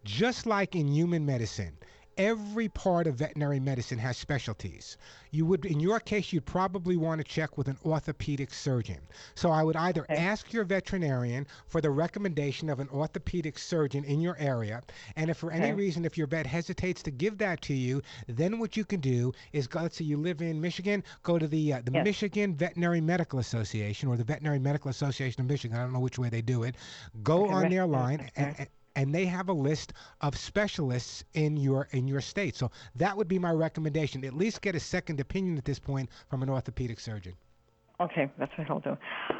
Just like in human medicine, every part of veterinary medicine has specialties. You would, in your case, you'd probably want to check with an orthopedic surgeon. So I would either ask your veterinarian for the recommendation of an orthopedic surgeon in your area, and if for any reason, if your vet hesitates to give that to you, then what you can do is go. Let's say you live in Michigan, go to the uh, the Yes. Michigan Veterinary Medical Association or the Veterinary Medical Association of Michigan. I don't know which way they do it. Go on their line and, and and they have a list of specialists in your in your state. So that would be my recommendation. At least get a second opinion at this point from an orthopedic surgeon. Okay, that's what I'll do.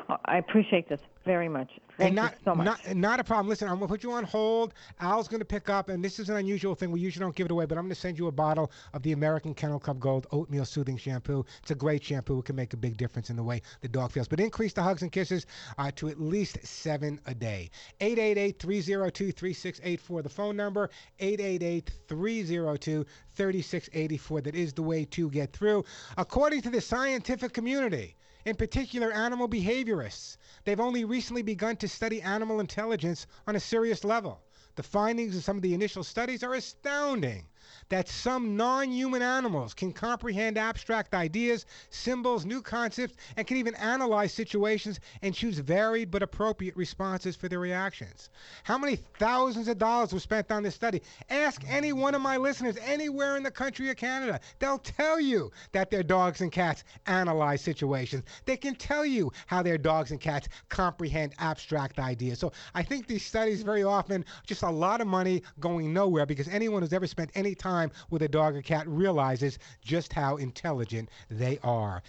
Uh, I appreciate this very much. Thank and not, you so much. Not, not a problem. Listen, I'm going to put you on hold. Al's going to pick up, and this is an unusual thing. We usually don't give it away, but I'm going to send you a bottle of the American Kennel Club Gold Oatmeal Soothing Shampoo. It's a great shampoo. It can make a big difference in the way the dog feels. But increase the hugs and kisses uh, to at least seven a day. 888 302 3684, the phone number. 888 302 3684. That is the way to get through. According to the scientific community, in particular animal behaviorists. They've only recently begun to study animal intelligence on a serious level. The findings of some of the initial studies are astounding. That some non human animals can comprehend abstract ideas, symbols, new concepts, and can even analyze situations and choose varied but appropriate responses for their reactions. How many thousands of dollars were spent on this study? Ask any one of my listeners anywhere in the country of Canada. They'll tell you that their dogs and cats analyze situations. They can tell you how their dogs and cats comprehend abstract ideas. So I think these studies very often just a lot of money going nowhere because anyone who's ever spent any time with a dog or cat realizes just how intelligent they are.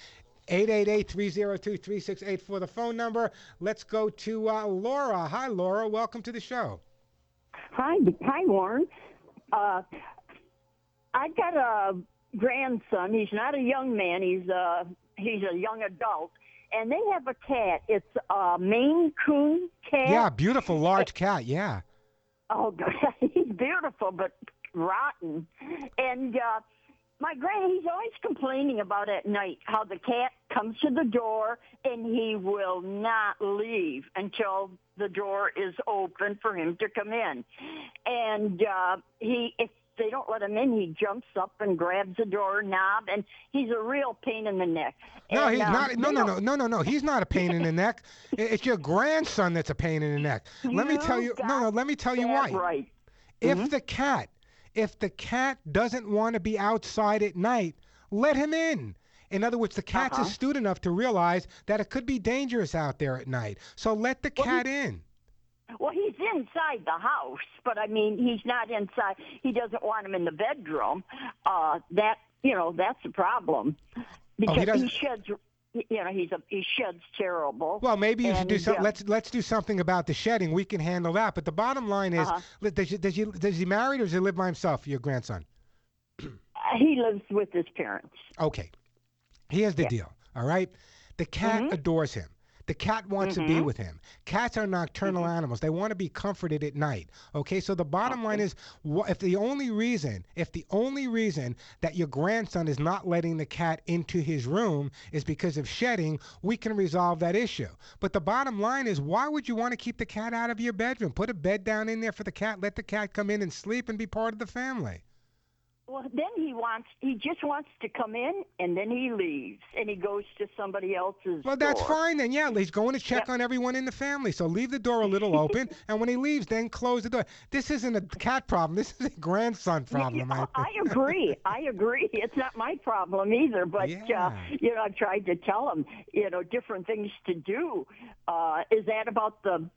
888-302-3684 the phone number. Let's go to uh, Laura. Hi Laura, welcome to the show. Hi, hi, Warren. Uh, I got a grandson. He's not a young man. He's uh he's a young adult, and they have a cat. It's a Maine Coon cat. Yeah, beautiful large cat. Yeah. Oh, God, he's beautiful, but rotten. And uh, my grand, he's always complaining about at night how the cat comes to the door and he will not leave until the door is open for him to come in. And uh, he, if they don't let him in, he jumps up and grabs the door knob, and he's a real pain in the neck. No, And, he's uh, not. No, no, no, no, no, no. He's not a pain in the neck. It's your grandson that's a pain in the neck. Let me tell you. No, no. Let me tell you why. right. If the cat, if the cat doesn't want to be outside at night, let him in. In other words, the cat's Uh-huh. astute enough to realize that it could be dangerous out there at night. So let the cat in. Well, he's inside the house, but I mean, he's not inside. He doesn't want him in the bedroom. Uh, that you know, that's a problem because he, doesn't- sheds. You know, he's a he sheds terrible. Well, maybe you should do something. uh, Let's let's do something about the shedding. We can handle that. But the bottom line is, Uh-huh. does he, does he does he married or does he live by himself? Your grandson. He lives with his parents. Okay. Here's the Yeah. deal. All right. The cat Mhm. adores him. The cat wants to be Mhm. with him. Cats are nocturnal Mm-hmm. animals. They want to be comforted at night. Okay, so the bottom line is, if the only reason, if the only reason that your grandson is not letting the cat into his room is because of shedding, we can resolve that issue. But the bottom line is, why would you want to keep the cat out of your bedroom? Put a bed down in there for the cat. Let the cat come in and sleep and be part of the family. Well, then he wants. He just wants to come in, and then he leaves, and he goes to somebody else's. Well, that's door. fine then. Yeah, he's going to check on everyone in the family. So leave the door a little open, and when he leaves, then close the door. This isn't a cat problem. This is a grandson problem. I I agree. I agree. It's not my problem either. But uh, you know, I've tried to tell him, you know, different things to do. Uh, is that about the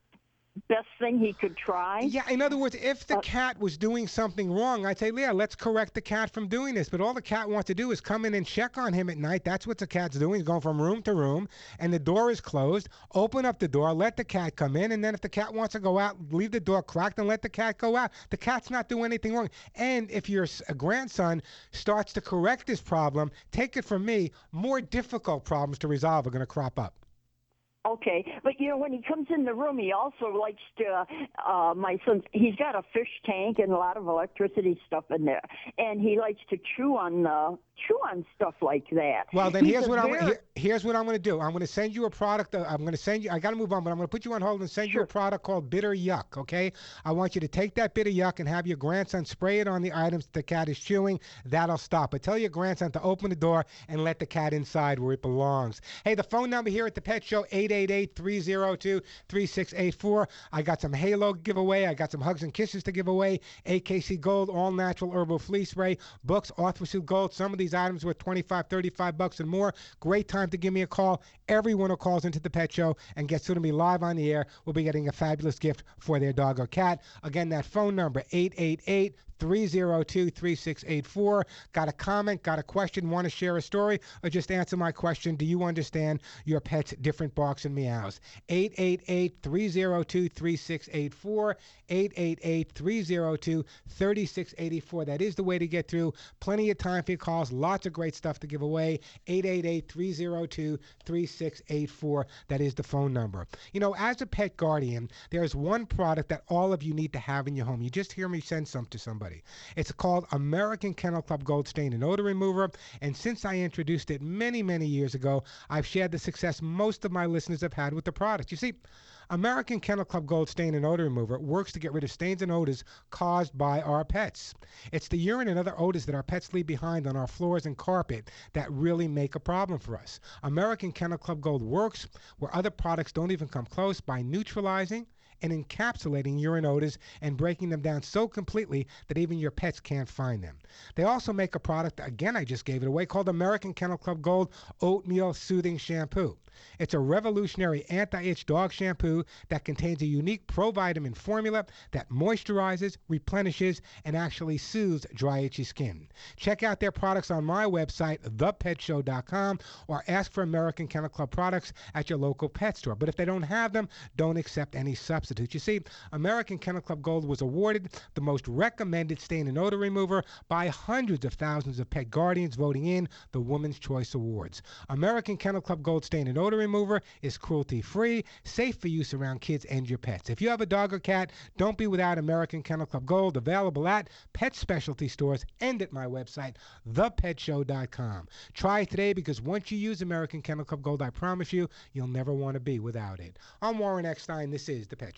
best thing he could try? Yeah, in other words, if Uh, the cat was doing something wrong, I'd say, Leah, let's correct the cat from doing this. But all the cat wants to do is come in and check on him at night. That's what the cat's doing. He's going from room to room, and the door is closed. Open up the door, let the cat come in, and then if the cat wants to go out, leave the door cracked and let the cat go out. The cat's not doing anything wrong. And if your grandson starts to correct this problem, take it from me, more difficult problems to resolve are going to crop up. Okay, but you know when he comes in the room, he also likes to. Uh, my son, he's got a fish tank and a lot of electricity stuff in there, and he likes to chew on uh, chew on stuff like that. Well, then He's here's what I'm here, here's what I'm going to do. I'm going to send you a product. uh, I'm going to send you. I got to move on, but I'm going to put you on hold and send you a product called Bitter Yuck. Okay. I want you to take that Bitter Yuck and have your grandson spray it on the items the cat is chewing. That'll stop it. Tell your grandson to open the door and let the cat inside where it belongs. Hey, the phone number here at the Pet Show 888-302-3684. I got some Halo giveaway. I got some hugs and kisses to give away. AKC Gold, all natural herbal flea spray, books, Arthrosuit Gold. Some of these items worth 25, 35 bucks and more. Great time to give me a call. Everyone who calls into the Pet Show and gets to me live on the air will be getting a fabulous gift for their dog or cat. Again, that phone number 888 302 3684. Got a comment, got a question, want to share a story, or just answer my question Do you understand your pet's different barks and meows? 888 302 3684. 888 302 3684. That is the way to get through. Plenty of time for your calls, lots of great stuff to give away. 888 302 3684. That is the phone number. You know, as a pet guardian, there's one product that all of you need to have in your home. You just hear me send some to somebody. It's called American Kennel Club Gold Stain and Odor Remover. And since I introduced it many, many years ago, I've shared the success most of my listeners have had with the product. You see, American Kennel Club Gold Stain and Odor Remover works to get rid of stains and odors caused by our pets. It's the urine and other odors that our pets leave behind on our floors and carpet that really make a problem for us. American Kennel Club Gold works where other products don't even come close by neutralizing and encapsulating urine odors and breaking them down so completely that even your pets can't find them. They also make a product, again, I just gave it away, called American Kennel Club Gold Oatmeal Soothing Shampoo. It's a revolutionary anti itch dog shampoo that contains a unique provitamin formula that moisturizes, replenishes, and actually soothes dry, itchy skin. Check out their products on my website, thepetshow.com, or ask for American Kennel Club products at your local pet store. But if they don't have them, don't accept any substitutes. You see, American Kennel Club Gold was awarded the most recommended stain and odor remover by hundreds of thousands of pet guardians voting in the Woman's Choice Awards. American Kennel Club Gold Stain and Odor Remover is cruelty free, safe for use around kids and your pets. If you have a dog or cat, don't be without American Kennel Club Gold, available at pet specialty stores and at my website, thepetshow.com. Try it today because once you use American Kennel Club Gold, I promise you, you'll never want to be without it. I'm Warren Eckstein. This is The Pet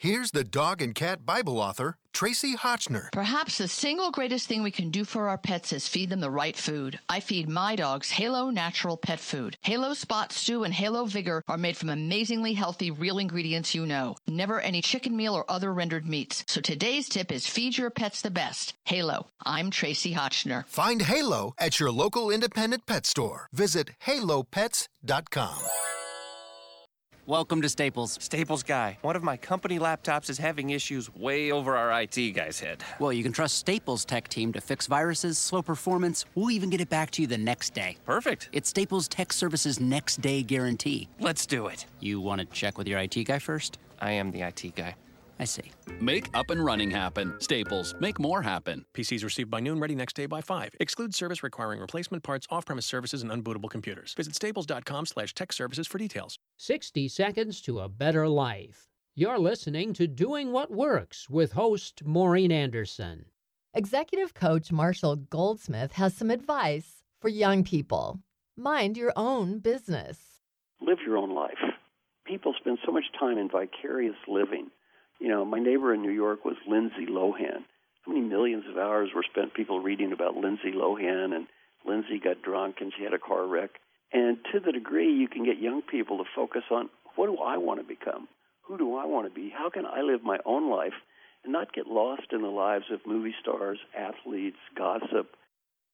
here's the dog and cat Bible author, Tracie Hotchner. Perhaps the single greatest thing we can do for our pets is feed them the right food. I feed my dogs Halo Natural Pet Food. Halo Spot Stew and Halo Vigor are made from amazingly healthy, real ingredients you know. Never any chicken meal or other rendered meats. So today's tip is feed your pets the best. Halo. I'm Tracie Hotchner. Find Halo at your local independent pet store. Visit halopets.com. Welcome to Staples. Staples Guy. One of my company laptops is having issues way over our IT guy's head. Well, you can trust Staples' tech team to fix viruses, slow performance. We'll even get it back to you the next day. Perfect. It's Staples Tech Services next day guarantee. Let's do it. You want to check with your IT guy first? I am the IT guy. I see. Make up and running happen. Staples. Make more happen. PCs received by noon, ready next day by 5. Exclude service requiring replacement parts, off-premise services, and unbootable computers. Visit staples.com slash tech services for details. 60 Seconds to a Better Life. You're listening to Doing What Works with host Maureen Anderson. Executive coach Marshall Goldsmith has some advice for young people. Mind your own business. Live your own life. People spend so much time in vicarious living. You know, my neighbor in New York was Lindsay Lohan. How many millions of hours were spent people reading about Lindsay Lohan and Lindsay got drunk and she had a car wreck? And to the degree you can get young people to focus on what do I want to become? Who do I want to be? How can I live my own life and not get lost in the lives of movie stars, athletes, gossip?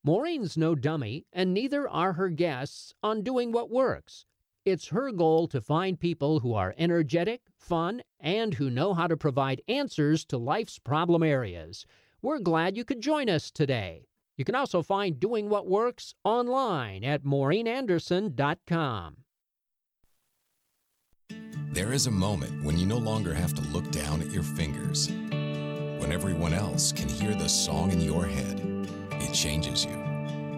Maureen's no dummy, and neither are her guests on Doing What Works. It's her goal to find people who are energetic, fun, and who know how to provide answers to life's problem areas. We're glad you could join us today. You can also find Doing What Works online at maureenanderson.com. There is a moment when you no longer have to look down at your fingers. When everyone else can hear the song in your head, it changes you.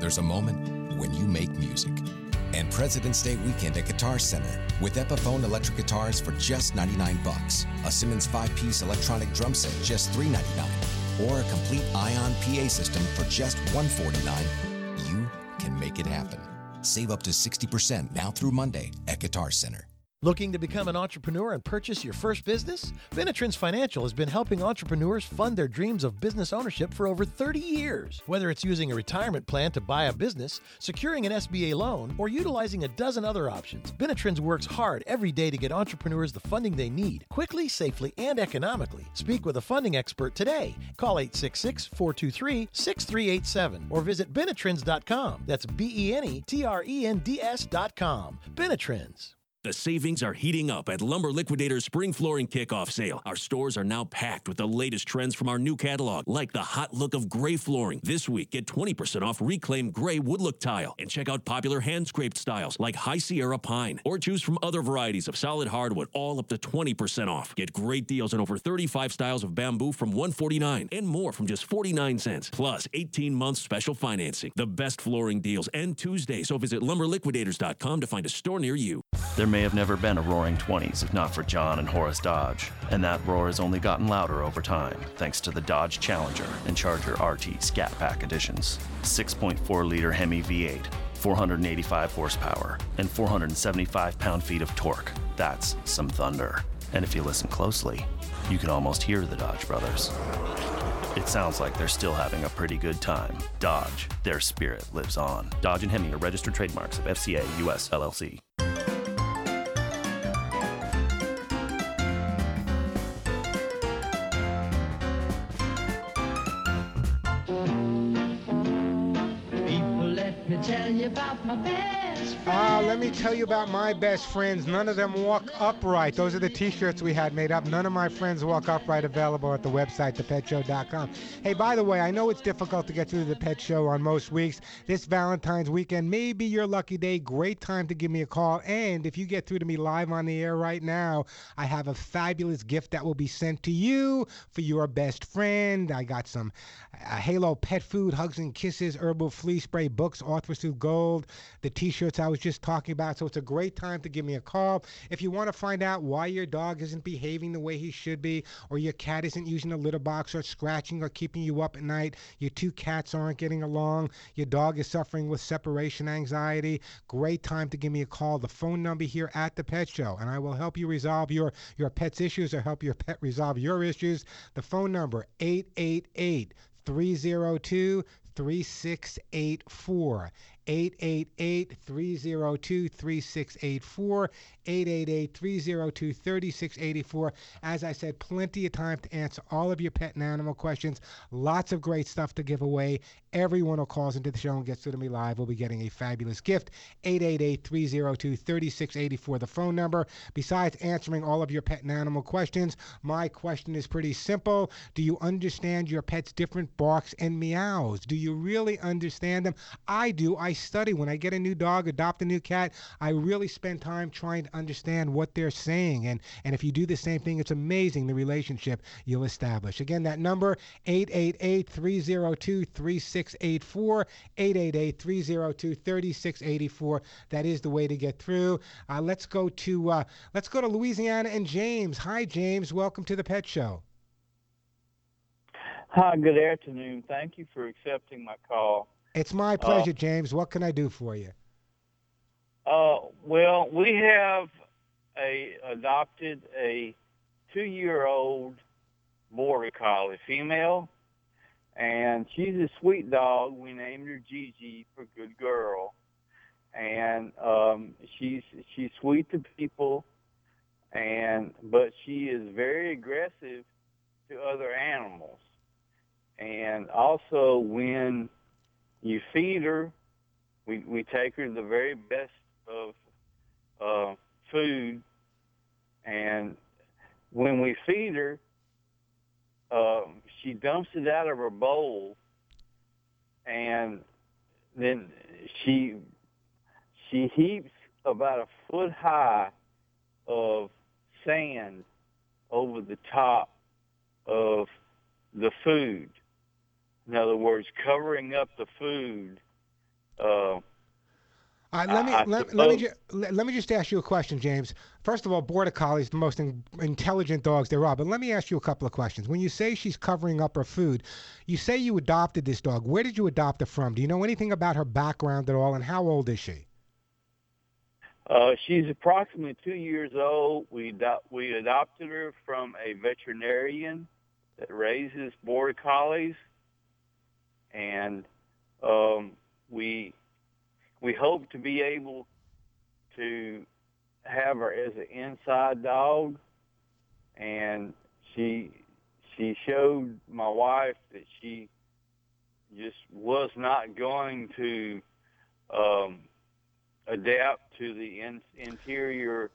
There's a moment when you make music. And President's Day weekend at Guitar Center with Epiphone electric guitars for just 99 bucks. A Simmons 5-piece electronic drum set just 3.99, or a complete Ion PA system for just 149. You can make it happen. Save up to 60% now through Monday at Guitar Center. Looking to become an entrepreneur and purchase your first business? Benetrends Financial has been helping entrepreneurs fund their dreams of business ownership for over 30 years. Whether it's using a retirement plan to buy a business, securing an SBA loan, or utilizing a dozen other options, Benetrends works hard every day to get entrepreneurs the funding they need, quickly, safely, and economically. Speak with a funding expert today. Call 866 423 6387 or visit Benetrends.com. That's B E N E T R E N D S.com. Benetrends. The savings are heating up at Lumber Liquidators Spring Flooring Kickoff Sale. Our stores are now packed with the latest trends from our new catalog, like the hot look of gray flooring. This week, get 20% off reclaimed gray wood look tile and check out popular hand scraped styles like High Sierra Pine or choose from other varieties of solid hardwood, all up to 20% off. Get great deals on over 35 styles of bamboo from 149 and more from just 49 cents, plus 18 months special financing. The best flooring deals end Tuesday, so visit lumberliquidators.com to find a store near you. There may have never been a roaring 20s if not for John and Horace Dodge, and that roar has only gotten louder over time thanks to the Dodge Challenger and Charger RT Scat Pack editions. 6.4 liter Hemi V8, 485 horsepower, and 475 pound feet of torque. That's some thunder. And if you listen closely, you can almost hear the Dodge brothers. It sounds like they're still having a pretty good time. Dodge, their spirit lives on. Dodge and Hemi are registered trademarks of FCA US LLC. About my best Ah, let me tell you about my best friends. None of them walk upright. Those are the T-shirts we had made up. None of my friends walk upright. Available at the website, thepetshow.com. Hey, by the way, I know it's difficult to get through the Pet Show on most weeks. This Valentine's weekend may be your lucky day. Great time to give me a call. And if you get through to me live on the air right now, I have a fabulous gift that will be sent to you for your best friend. I got some uh, Halo pet food, hugs and kisses, herbal flea spray, books, Arthur Gold, the T-shirts I was just talking about. So it's a great time to give me a call. If you want to find out why your dog isn't behaving the way he should be, or your cat isn't using a litter box, or scratching, or keeping you up at night, your two cats aren't getting along, your dog is suffering with separation anxiety, great time to give me a call. The phone number here at the Pet Show, and I will help you resolve your your pet's issues or help your pet resolve your issues. The phone number 888 302 3684. 888 302 3684. 888 302 3684. As I said, plenty of time to answer all of your pet and animal questions. Lots of great stuff to give away. Everyone who calls into the show and gets to me live will be getting a fabulous gift. 888 302 3684, the phone number. Besides answering all of your pet and animal questions, my question is pretty simple. Do you understand your pet's different barks and meows? Do you really understand them? I do. I study. When I get a new dog, adopt a new cat, I really spend time trying to understand what they're saying. And, and if you do the same thing, it's amazing the relationship you'll establish. Again, that number, 888 302 3684. 888 302 3684. That is the way to get through. Uh, let's go to uh, let's go to Louisiana and James. Hi, James. Welcome to the Pet Show. Hi, good afternoon. Thank you for accepting my call. It's my pleasure, James. What can I do for you? Uh, well, we have a adopted a two-year-old border collie female, and she's a sweet dog. We named her Gigi for good girl, and um, she's she's sweet to people, and but she is very aggressive to other animals, and also when you feed her, we we take her the very best of uh, food, and when we feed her, uh, she dumps it out of her bowl, and then she she heaps about a foot high of sand over the top of the food. In other words, covering up the food. Uh, all All right, let me let, let me ju- let, me just ask you a question, James. First of all, border collies are the most in, intelligent dogs there are. But let me ask you a couple of questions. When you say she's covering up her food, you say you adopted this dog. Where did you adopt her from? Do you know anything about her background at all? And how old is she? Uh, she's approximately two years old. We ado- we adopted her from a veterinarian that raises border collies, and um, we we hope to be able to have her as an inside dog. And she she showed my wife that she just was not going to um, adapt to the in, interior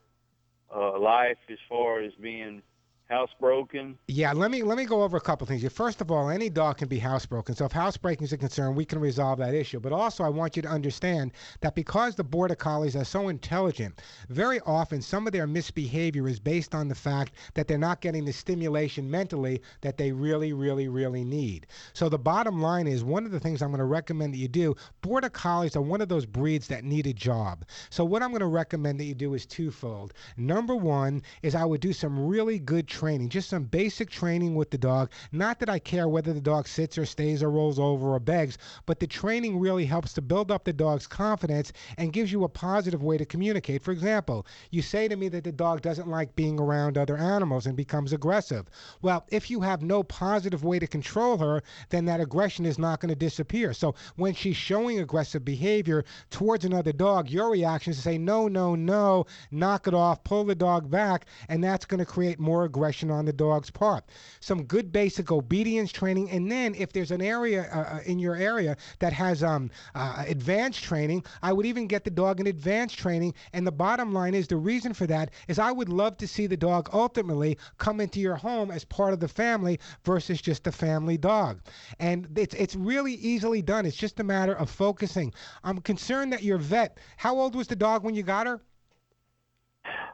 uh, life as far as being housebroken. Yeah, let me let me go over a couple things. First of all, any dog can be housebroken. So if housebreaking is a concern, we can resolve that issue. But also, I want you to understand that because the border collies are so intelligent, very often some of their misbehavior is based on the fact that they're not getting the stimulation mentally that they really, really, really need. So the bottom line is one of the things I'm going to recommend that you do. Border collies are one of those breeds that need a job. So what I'm going to recommend that you do is twofold. Number one is I would do some really good training, just some basic training with the dog. Not that I care whether the dog sits or stays or rolls over or begs, but the training really helps to build up the dog's confidence and gives you a positive way to communicate. For example, you say to me that the dog doesn't like being around other animals and becomes aggressive. Well, if you have no positive way to control her, then that aggression is not going to disappear. So when she's showing aggressive behavior towards another dog, your reaction is to say, no, no, no, knock it off, pull the dog back, and that's going to create more aggression on the dog's part. Some good basic obedience training, and then if there's an area uh, uh, in your area that has um, uh, advanced training, I would even get the dog in advanced training. And the bottom line is the reason for that is I would love to see the dog ultimately come into your home as part of the family versus just a family dog. And it's it's really easily done. It's just a matter of focusing. I'm concerned that your vet. How old was the dog when you got her?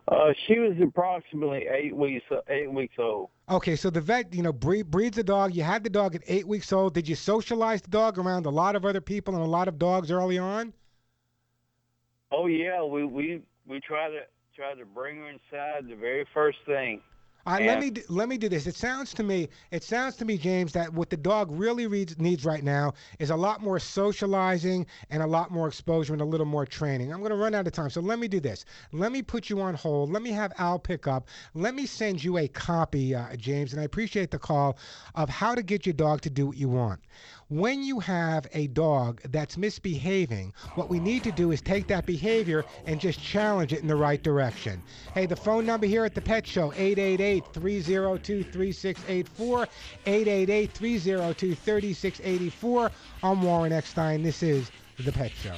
Uh, she was approximately eight weeks eight weeks old. Okay, so the vet, you know, breed, breeds the dog. You had the dog at eight weeks old. Did you socialize the dog around a lot of other people and a lot of dogs early on? Oh yeah, we we we try to try to bring her inside the very first thing. Right, let me do- let me do this. It sounds to me, it sounds to me, James, that what the dog really reads, needs right now is a lot more socializing and a lot more exposure and a little more training. I'm going to run out of time, so let me do this. Let me put you on hold. Let me have Al pick up. Let me send you a copy, uh, James, and I appreciate the call of how to get your dog to do what you want. When you have a dog that's misbehaving, what we need to do is take that behavior and just challenge it in the right direction. Hey, the phone number here at the Pet Show, 888-302-3684, 888-302-3684. I'm Warren Eckstein. This is The Pet Show.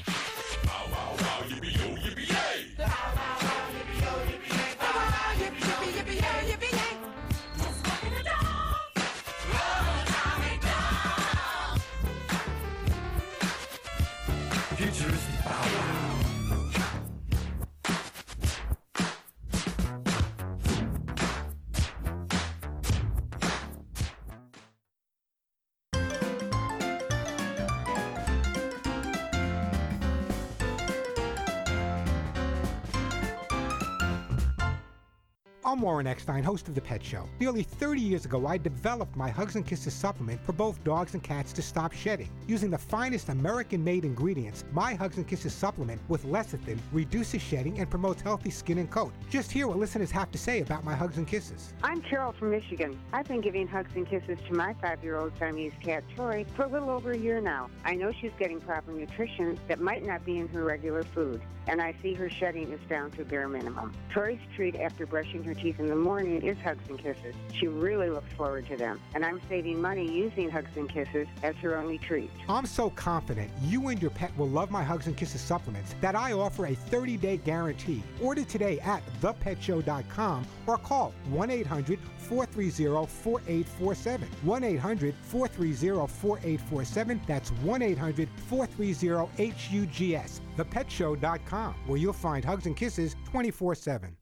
I'm Warren Eckstein, host of The Pet Show. Nearly 30 years ago, I developed my Hugs and Kisses supplement for both dogs and cats to stop shedding. Using the finest American made ingredients, my Hugs and Kisses supplement with lecithin reduces shedding and promotes healthy skin and coat. Just hear what listeners have to say about my Hugs and Kisses. I'm Carol from Michigan. I've been giving hugs and kisses to my five-year-old Siamese cat, Tori, for a little over a year now. I know she's getting proper nutrition that might not be in her regular food, and I see her shedding is down to bare minimum. Tori's treat after brushing her teeth in the morning is hugs and kisses. She really looks forward to them, and I'm saving money using hugs and kisses as her only treat. I'm so confident you and your pet will love my Hugs and Kisses supplements that I offer a 30 day guarantee. Order today at thepetshow.com or call 1 800 430 4847. 1 800 430 4847. That's 1 800 430 HUGS. Thepetshow.com, where you'll find Hugs and Kisses 24 7.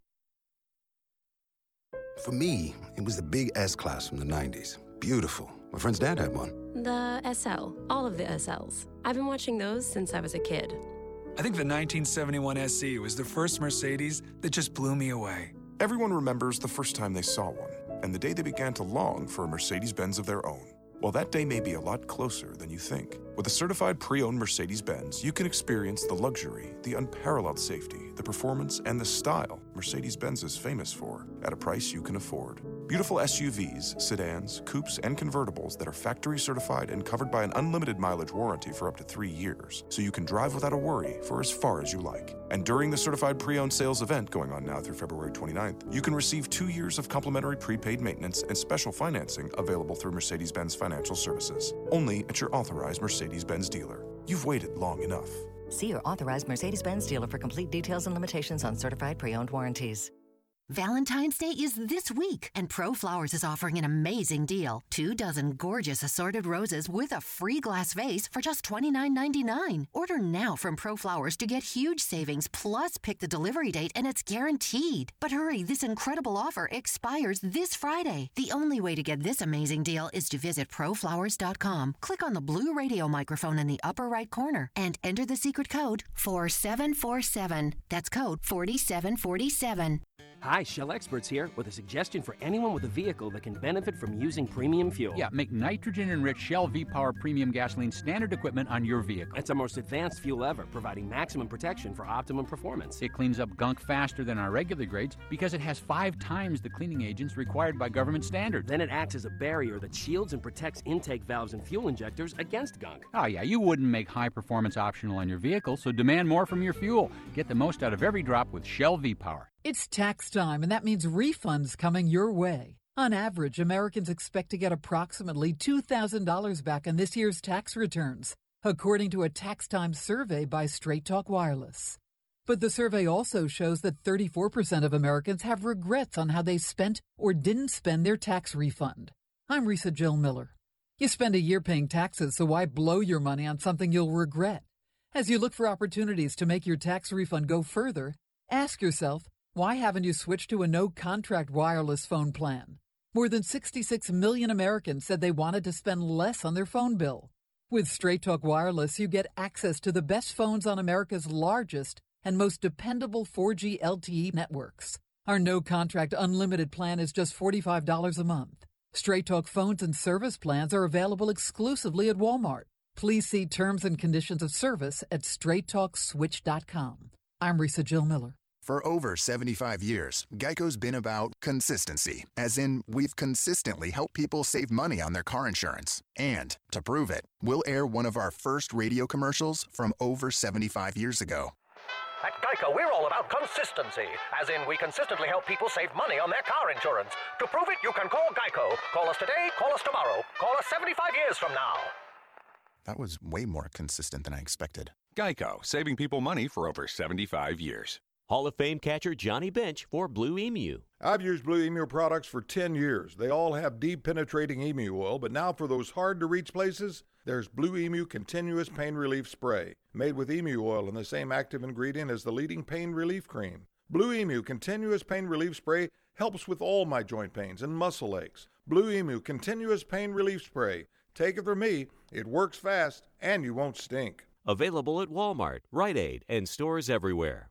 For me, it was the big S class from the 90s. Beautiful. My friend's dad had one. The SL, all of the SLs. I've been watching those since I was a kid. I think the 1971 SE was the first Mercedes that just blew me away. Everyone remembers the first time they saw one and the day they began to long for a Mercedes Benz of their own. Well, that day may be a lot closer than you think. With a certified pre owned Mercedes Benz, you can experience the luxury, the unparalleled safety, the performance, and the style Mercedes Benz is famous for at a price you can afford. Beautiful SUVs, sedans, coupes, and convertibles that are factory certified and covered by an unlimited mileage warranty for up to three years, so you can drive without a worry for as far as you like. And during the certified pre owned sales event going on now through February 29th, you can receive two years of complimentary prepaid maintenance and special financing available through Mercedes Benz Financial Services, only at your authorized Mercedes Benz dealer. You've waited long enough. See your authorized Mercedes Benz dealer for complete details and limitations on certified pre owned warranties. Valentine's Day is this week, and Pro Flowers is offering an amazing deal. Two dozen gorgeous assorted roses with a free glass vase for just $29.99. Order now from Pro Flowers to get huge savings, plus pick the delivery date, and it's guaranteed. But hurry, this incredible offer expires this Friday. The only way to get this amazing deal is to visit proflowers.com. Click on the blue radio microphone in the upper right corner and enter the secret code 4747. That's code 4747. Hi, Shell Experts here with a suggestion for anyone with a vehicle that can benefit from using premium fuel. Yeah, make nitrogen enriched Shell V Power Premium Gasoline standard equipment on your vehicle. It's our most advanced fuel ever, providing maximum protection for optimum performance. It cleans up gunk faster than our regular grades because it has five times the cleaning agents required by government standards. Then it acts as a barrier that shields and protects intake valves and fuel injectors against gunk. Oh, yeah, you wouldn't make high performance optional on your vehicle, so demand more from your fuel. Get the most out of every drop with Shell V Power. It's tax time, and that means refunds coming your way. On average, Americans expect to get approximately $2,000 back on this year's tax returns, according to a tax time survey by Straight Talk Wireless. But the survey also shows that 34% of Americans have regrets on how they spent or didn't spend their tax refund. I'm Risa Jill Miller. You spend a year paying taxes, so why blow your money on something you'll regret? As you look for opportunities to make your tax refund go further, ask yourself, why haven't you switched to a no contract wireless phone plan? More than 66 million Americans said they wanted to spend less on their phone bill. With Straight Talk Wireless, you get access to the best phones on America's largest and most dependable 4G LTE networks. Our no contract unlimited plan is just $45 a month. Straight Talk phones and service plans are available exclusively at Walmart. Please see terms and conditions of service at straighttalkswitch.com. I'm Risa Jill Miller. For over 75 years, Geico's been about consistency, as in, we've consistently helped people save money on their car insurance. And to prove it, we'll air one of our first radio commercials from over 75 years ago. At Geico, we're all about consistency, as in, we consistently help people save money on their car insurance. To prove it, you can call Geico. Call us today, call us tomorrow, call us 75 years from now. That was way more consistent than I expected. Geico, saving people money for over 75 years. Hall of Fame catcher Johnny Bench for Blue Emu. I've used Blue Emu products for 10 years. They all have deep penetrating emu oil, but now for those hard to reach places, there's Blue Emu Continuous Pain Relief Spray, made with emu oil and the same active ingredient as the leading pain relief cream. Blue Emu Continuous Pain Relief Spray helps with all my joint pains and muscle aches. Blue Emu Continuous Pain Relief Spray. Take it from me, it works fast and you won't stink. Available at Walmart, Rite Aid, and stores everywhere.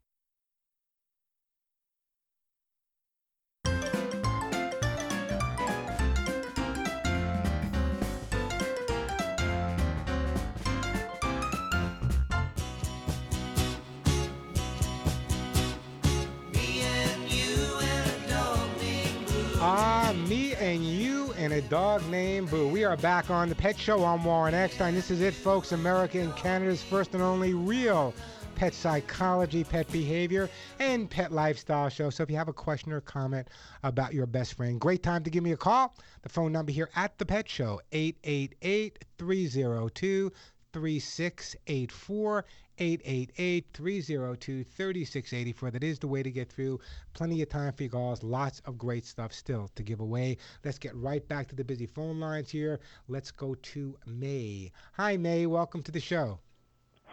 Dog named Boo. We are back on the Pet Show. I'm Warren Eckstein. This is it, folks. America and Canada's first and only real pet psychology, pet behavior, and pet lifestyle show. So if you have a question or comment about your best friend, great time to give me a call. The phone number here at the Pet Show, 888 302 3684. 888-302-3684. That is the way to get through. Plenty of time for your calls. Lots of great stuff still to give away. Let's get right back to the busy phone lines here. Let's go to May. Hi, May. Welcome to the show.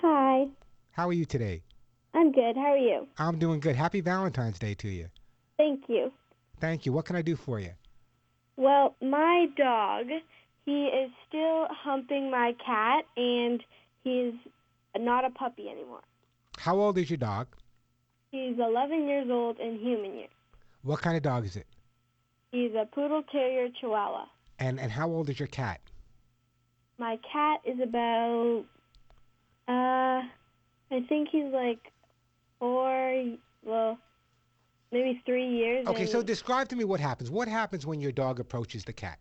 Hi. How are you today? I'm good. How are you? I'm doing good. Happy Valentine's Day to you. Thank you. Thank you. What can I do for you? Well, my dog, he is still humping my cat, and he's not a puppy anymore. How old is your dog? He's 11 years old in human years. What kind of dog is it? He's a poodle terrier chihuahua. And and how old is your cat? My cat is about, uh, I think he's like four, well, maybe three years. Okay, so describe to me what happens. What happens when your dog approaches the cat?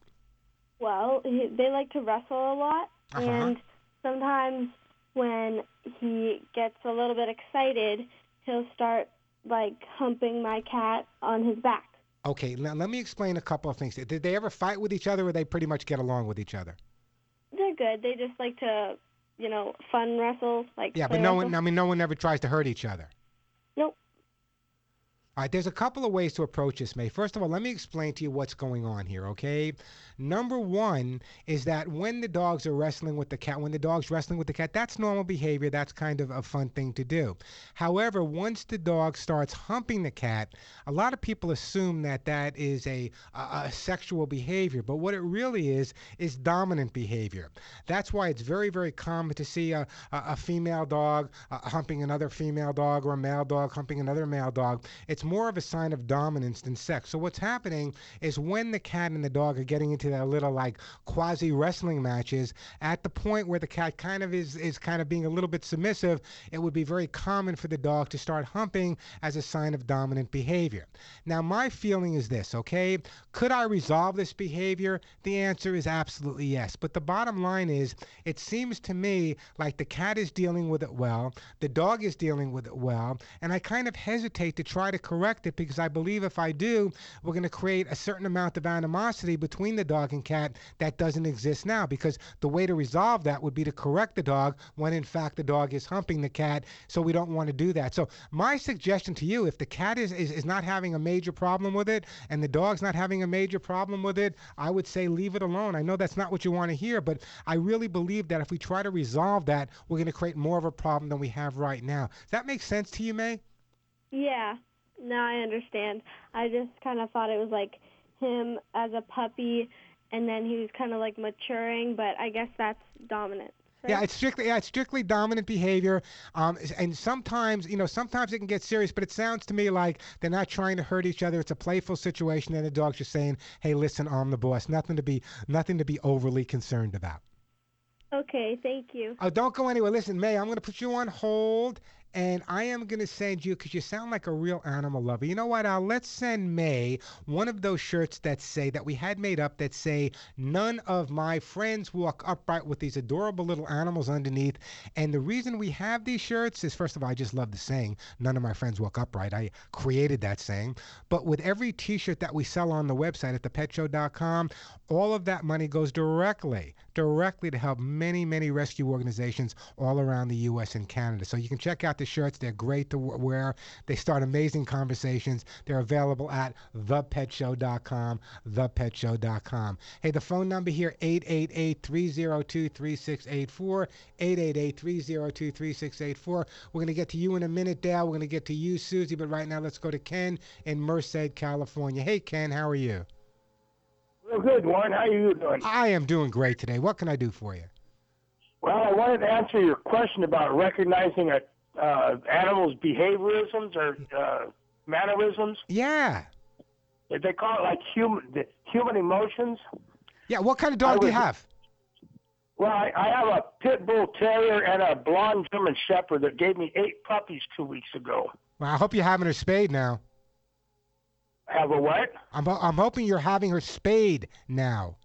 Well, he, they like to wrestle a lot, Uh-huh. and sometimes when he gets a little bit excited, he'll start like humping my cat on his back. Okay, now let me explain a couple of things. Did they ever fight with each other, or they pretty much get along with each other? They're good. They just like to, you know, fun wrestle. Like Yeah, but no wrestle. one. I mean, no one ever tries to hurt each other. Nope. All right, there's a couple of ways to approach this, May. First of all, let me explain to you what's going on here, okay? Number one is that when the dogs are wrestling with the cat, when the dog's wrestling with the cat, that's normal behavior. That's kind of a fun thing to do. However, once the dog starts humping the cat, a lot of people assume that that is a, a, a sexual behavior, but what it really is is dominant behavior. That's why it's very, very common to see a, a, a female dog uh, humping another female dog or a male dog humping another male dog. It's more of a sign of dominance than sex. So what's happening is when the cat and the dog are getting into their little like quasi wrestling matches, at the point where the cat kind of is is kind of being a little bit submissive, it would be very common for the dog to start humping as a sign of dominant behavior. Now my feeling is this, okay? Could I resolve this behavior? The answer is absolutely yes. But the bottom line is it seems to me like the cat is dealing with it well, the dog is dealing with it well, and I kind of hesitate to try to correct it because I believe if I do, we're going to create a certain amount of animosity between the dog and cat that doesn't exist now. Because the way to resolve that would be to correct the dog when in fact the dog is humping the cat. So we don't want to do that. So my suggestion to you, if the cat is, is, is not having a major problem with it and the dog's not having a major problem with it, I would say leave it alone. I know that's not what you want to hear, but I really believe that if we try to resolve that, we're going to create more of a problem than we have right now. Does that make sense to you, May? Yeah. Now I understand. I just kind of thought it was like him as a puppy, and then he was kind of like maturing. But I guess that's dominant. Yeah, it's strictly yeah, it's strictly dominant behavior, um, and sometimes you know sometimes it can get serious. But it sounds to me like they're not trying to hurt each other. It's a playful situation, and the dog's just saying, "Hey, listen, I'm the boss. Nothing to be nothing to be overly concerned about." Okay, thank you. Oh, don't go anywhere. Listen, May, I'm going to put you on hold, and I am going to send you because you sound like a real animal lover. You know what, Al? Let's send May one of those shirts that say that we had made up that say none of my friends walk upright with these adorable little animals underneath. And the reason we have these shirts is first of all, I just love the saying, none of my friends walk upright. I created that saying. But with every t-shirt that we sell on the website at thepetshow.com, all of that money goes directly, directly to help many, many rescue organizations all around the U.S. and Canada. So you can check out the shirts. They're great to wear. They start amazing conversations. They're available at thepetshow.com, thepetshow.com. Hey, the phone number here, 888-302-3684, 888-302-3684. We're going to get to you in a minute, Dale. We're going to get to you, Susie, but right now let's go to Ken in Merced, California. Hey, Ken, how are you? Real good, Warren. How are you doing? I am doing great today. What can I do for you? Well, I wanted to answer your question about recognizing a uh, animals' behaviorisms or uh, mannerisms. Yeah. If They call it like human the human emotions. Yeah, what kind of dog do you have? Well, I, I have a pit bull terrier and a blonde German shepherd that gave me eight puppies two weeks ago. Well, I hope you're having her spayed now. Have a what? I'm, I'm hoping you're having her spayed now.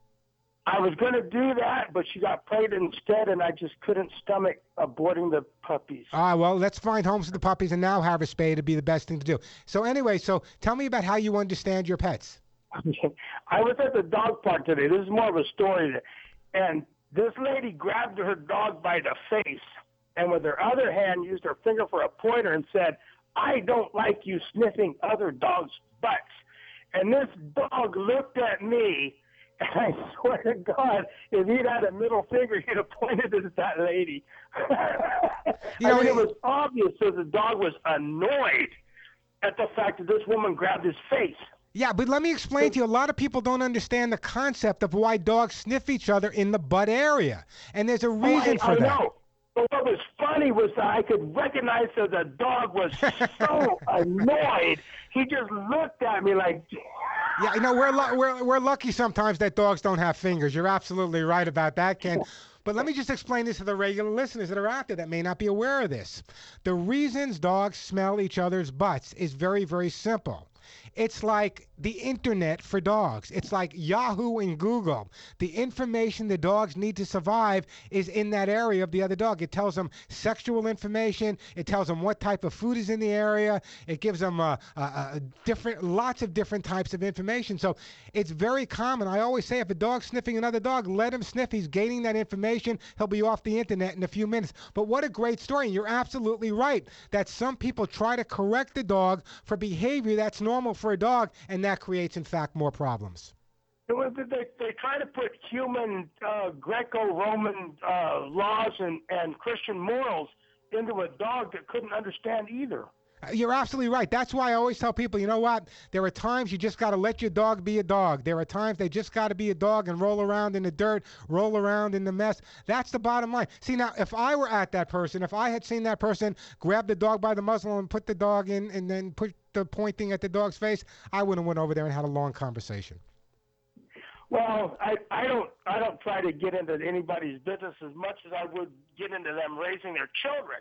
I was going to do that, but she got pregnant instead, and I just couldn't stomach aborting the puppies. Ah, well, let's find homes for the puppies and now have her spayed. It'd be the best thing to do. So anyway, so tell me about how you understand your pets. I was at the dog park today. This is more of a story. And this lady grabbed her dog by the face and with her other hand used her finger for a pointer and said, I don't like you sniffing other dogs' butts. And this dog looked at me, and I swear to God, if he'd had a middle finger, he'd have pointed at that lady. You know, I mean, it- was obvious that the dog was annoyed at the fact that this woman grabbed his face. Yeah, but let me explain to you. A lot of people don't understand the concept of why dogs sniff each other in the butt area, and there's a reason Oh, I, for I that. know. But what was funny was that I could recognize that the dog was so annoyed. He just looked at me like, Yeah, you know we're lu- we're we're lucky sometimes that dogs don't have fingers. You're absolutely right about that, Ken. But let me just explain this to the regular listeners that are out there that may not be aware of this. The reasons dogs smell each other's butts is very very simple. It's like the internet for dogs. It's like Yahoo and Google. The information the dogs need to survive is in that area of the other dog. It tells them sexual information. It tells them what type of food is in the area. It gives them uh, uh, uh, different, lots of different types of information. So it's very common. I always say if a dog's sniffing another dog, let him sniff. He's gaining that information. He'll be off the internet in a few minutes. But what a great story. And you're absolutely right that some people try to correct the dog for behavior that's normal for a dog, and that creates, in fact, more problems. They, they try to put human uh, Greco-Roman uh, laws and, and Christian morals into a dog that couldn't understand either. You're absolutely right. That's why I always tell people, you know what? There are times you just got to let your dog be a dog. There are times they just got to be a dog and roll around in the dirt, roll around in the mess. That's the bottom line. See, now, if I were at that person, if I had seen that person grab the dog by the muzzle and put the dog in and then put the pointing at the dog's face, I would have went over there and had a long conversation. Well, I, I don't I don't try to get into anybody's business as much as I would get into them raising their children.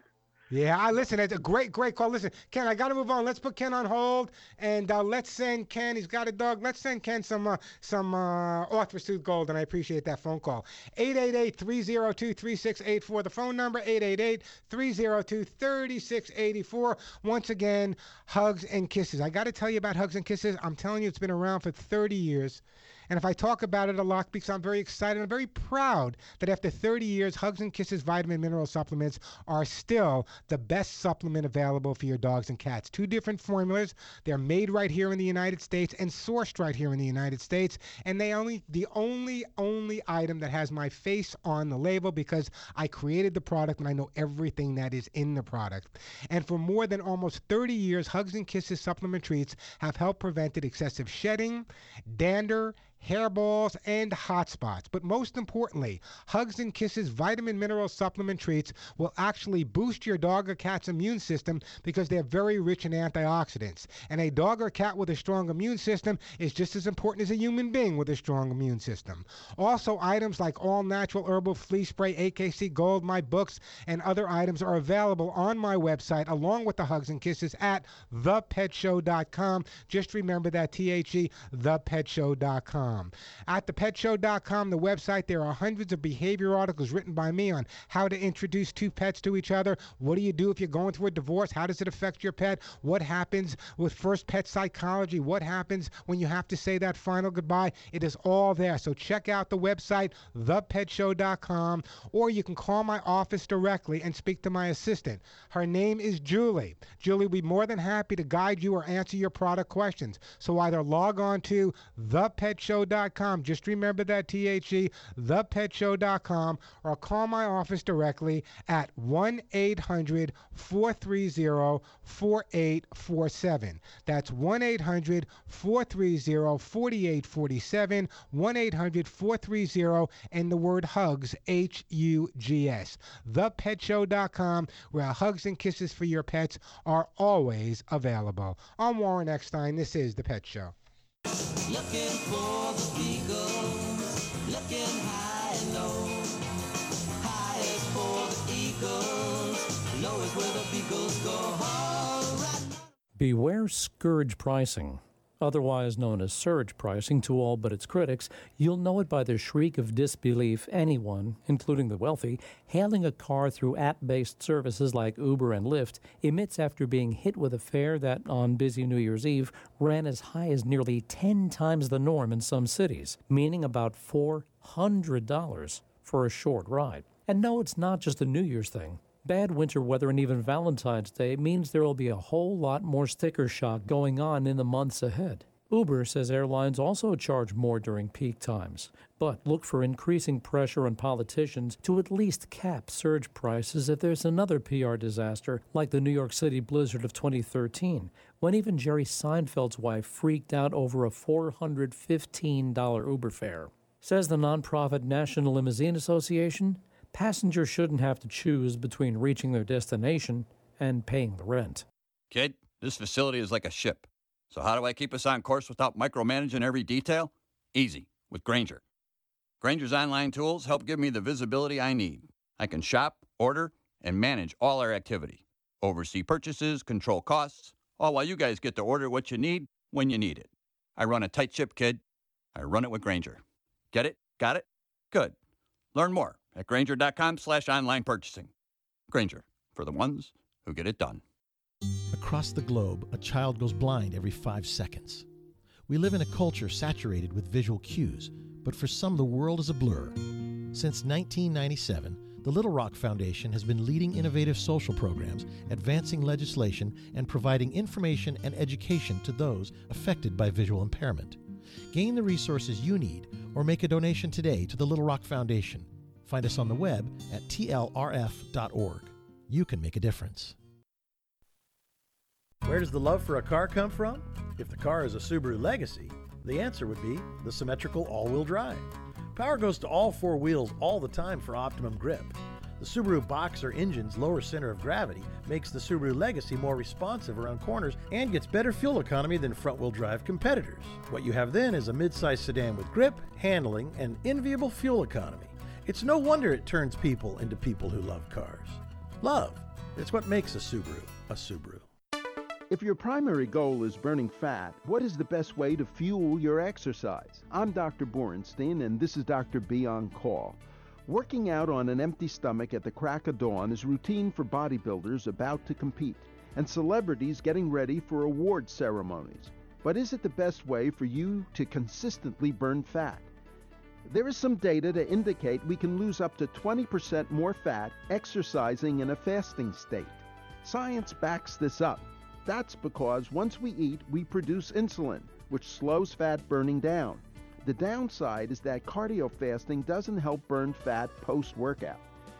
Yeah, I listen. It's a great, great call. Listen, Ken, I got to move on. Let's put Ken on hold, and uh, let's send Ken. He's got a dog. Let's send Ken some uh, some uh, Orthrosuit Gold, and I appreciate that phone call. 888-302-3684. The phone number 888-302-3684. Once again, hugs and kisses. I got to tell you about hugs and kisses. I'm telling you, it's been around for 30 years. And if I talk about it a lot because I'm very excited, I'm very proud that after 30 years, Hugs and Kisses vitamin mineral supplements are still the best supplement available for your dogs and cats. Two different formulas. They're made right here in the United States and sourced right here in the United States. And they only the only only item that has my face on the label because I created the product and I know everything that is in the product. And for more than almost 30 years, Hugs and Kisses supplement treats have helped prevented excessive shedding, dander, hairballs, and hot spots. But most importantly, Hugs and Kisses vitamin mineral supplement treats will actually boost your dog or cat's immune system because they're very rich in antioxidants. And a dog or cat with a strong immune system is just as important as a human being with a strong immune system. Also, items like all natural herbal flea spray, AKC Gold, my books, and other items are available on my website along with the Hugs and Kisses at thepetshow.com. Just remember that T H E, thepetshow.com. At thepetshow.com, the website, there are hundreds of behavior articles written by me on how to introduce two pets to each other. What do you do if you're going through a divorce? How does it affect your pet? What happens with first pet psychology? What happens when you have to say that final goodbye? It is all there. So check out the website, thepetshow.com, or you can call my office directly and speak to my assistant. Her name is Julie. Julie will be more than happy to guide you or answer your product questions. So either log on to thepetshow.com, just remember that T H E, thepetshow.com, or call my office directly at 1 800 430 4847. That's 1 800 430 4847, 1 800 430 and the word hugs, H U G S. Thepetshow.com, where hugs and kisses for your pets are always available. I'm Warren Eckstein. This is The Pet Show. Looking for the looking high and low. High is for the eagles, low is where the beagles go. Right. Beware scourge pricing. Otherwise known as surge pricing to all but its critics, you'll know it by the shriek of disbelief anyone, including the wealthy, hailing a car through app based services like Uber and Lyft emits after being hit with a fare that, on busy New Year's Eve, ran as high as nearly 10 times the norm in some cities, meaning about $400 for a short ride. And no, it's not just a New Year's thing. Bad winter weather and even Valentine's Day means there will be a whole lot more sticker shock going on in the months ahead. Uber says airlines also charge more during peak times, but look for increasing pressure on politicians to at least cap surge prices if there's another PR disaster like the New York City blizzard of 2013, when even Jerry Seinfeld's wife freaked out over a $415 Uber fare. Says the nonprofit National Limousine Association, Passengers shouldn't have to choose between reaching their destination and paying the rent. Kid, this facility is like a ship. So how do I keep us on course without micromanaging every detail? Easy, with Grainger. Grainger's online tools help give me the visibility I need. I can shop, order, and manage all our activity. Oversee purchases, control costs, all while you guys get to order what you need when you need it. I run a tight ship, kid. I run it with Grainger. Get it? Got it? Good. Learn more at grainger.com slash online purchasing. Grainger, for the ones who get it done. Across the globe, a child goes blind every five seconds. We live in a culture saturated with visual cues, but for some, the world is a blur. Since 1997, the Little Rock Foundation has been leading innovative social programs, advancing legislation, and providing information and education to those affected by visual impairment. Gain the resources you need or make a donation today to the Little Rock Foundation. Find us on the web at tlrf.org. You can make a difference. Where does the love for a car come from? If the car is a Subaru Legacy, the answer would be the symmetrical all wheel drive. Power goes to all four wheels all the time for optimum grip. The Subaru Boxer engine's lower center of gravity makes the Subaru Legacy more responsive around corners and gets better fuel economy than front wheel drive competitors. What you have then is a midsize sedan with grip, handling, and enviable fuel economy. It's no wonder it turns people into people who love cars. Love. It's what makes a Subaru a Subaru. If your primary goal is burning fat, what is the best way to fuel your exercise? I'm Dr. Borenstein, and this is Dr. B on Call. Working out on an empty stomach at the crack of dawn is routine for bodybuilders about to compete and celebrities getting ready for award ceremonies. But is it the best way for you to consistently burn fat? There is some data to indicate we can lose up to 20% more fat exercising in a fasting state. Science backs this up. That's because once we eat, we produce insulin, which slows fat burning down. The downside is that cardio fasting doesn't help burn fat post workout.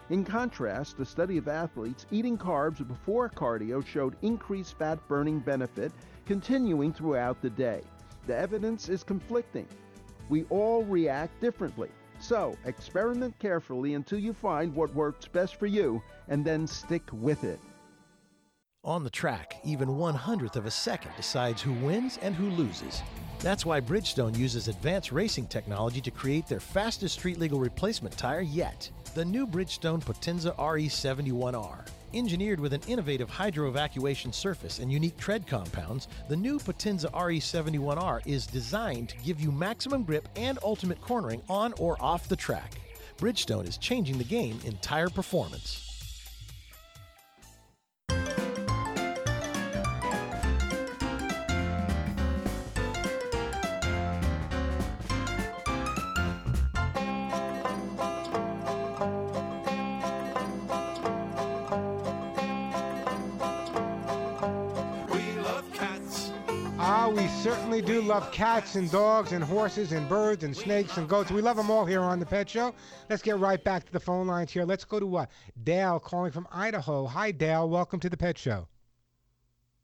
In contrast, a study of athletes eating carbs before cardio showed increased fat burning benefit continuing throughout the day. The evidence is conflicting. We all react differently. So, experiment carefully until you find what works best for you and then stick with it. On the track, even one hundredth of a second decides who wins and who loses. That's why Bridgestone uses advanced racing technology to create their fastest street legal replacement tire yet the new Bridgestone Potenza RE71R. Engineered with an innovative hydro evacuation surface and unique tread compounds, the new Potenza RE71R is designed to give you maximum grip and ultimate cornering on or off the track. Bridgestone is changing the game in tire performance. We do love cats and dogs and horses and birds and snakes and goats. We love them all here on the Pet Show. Let's get right back to the phone lines here. Let's go to uh, Dale calling from Idaho. Hi, Dale. Welcome to the Pet Show.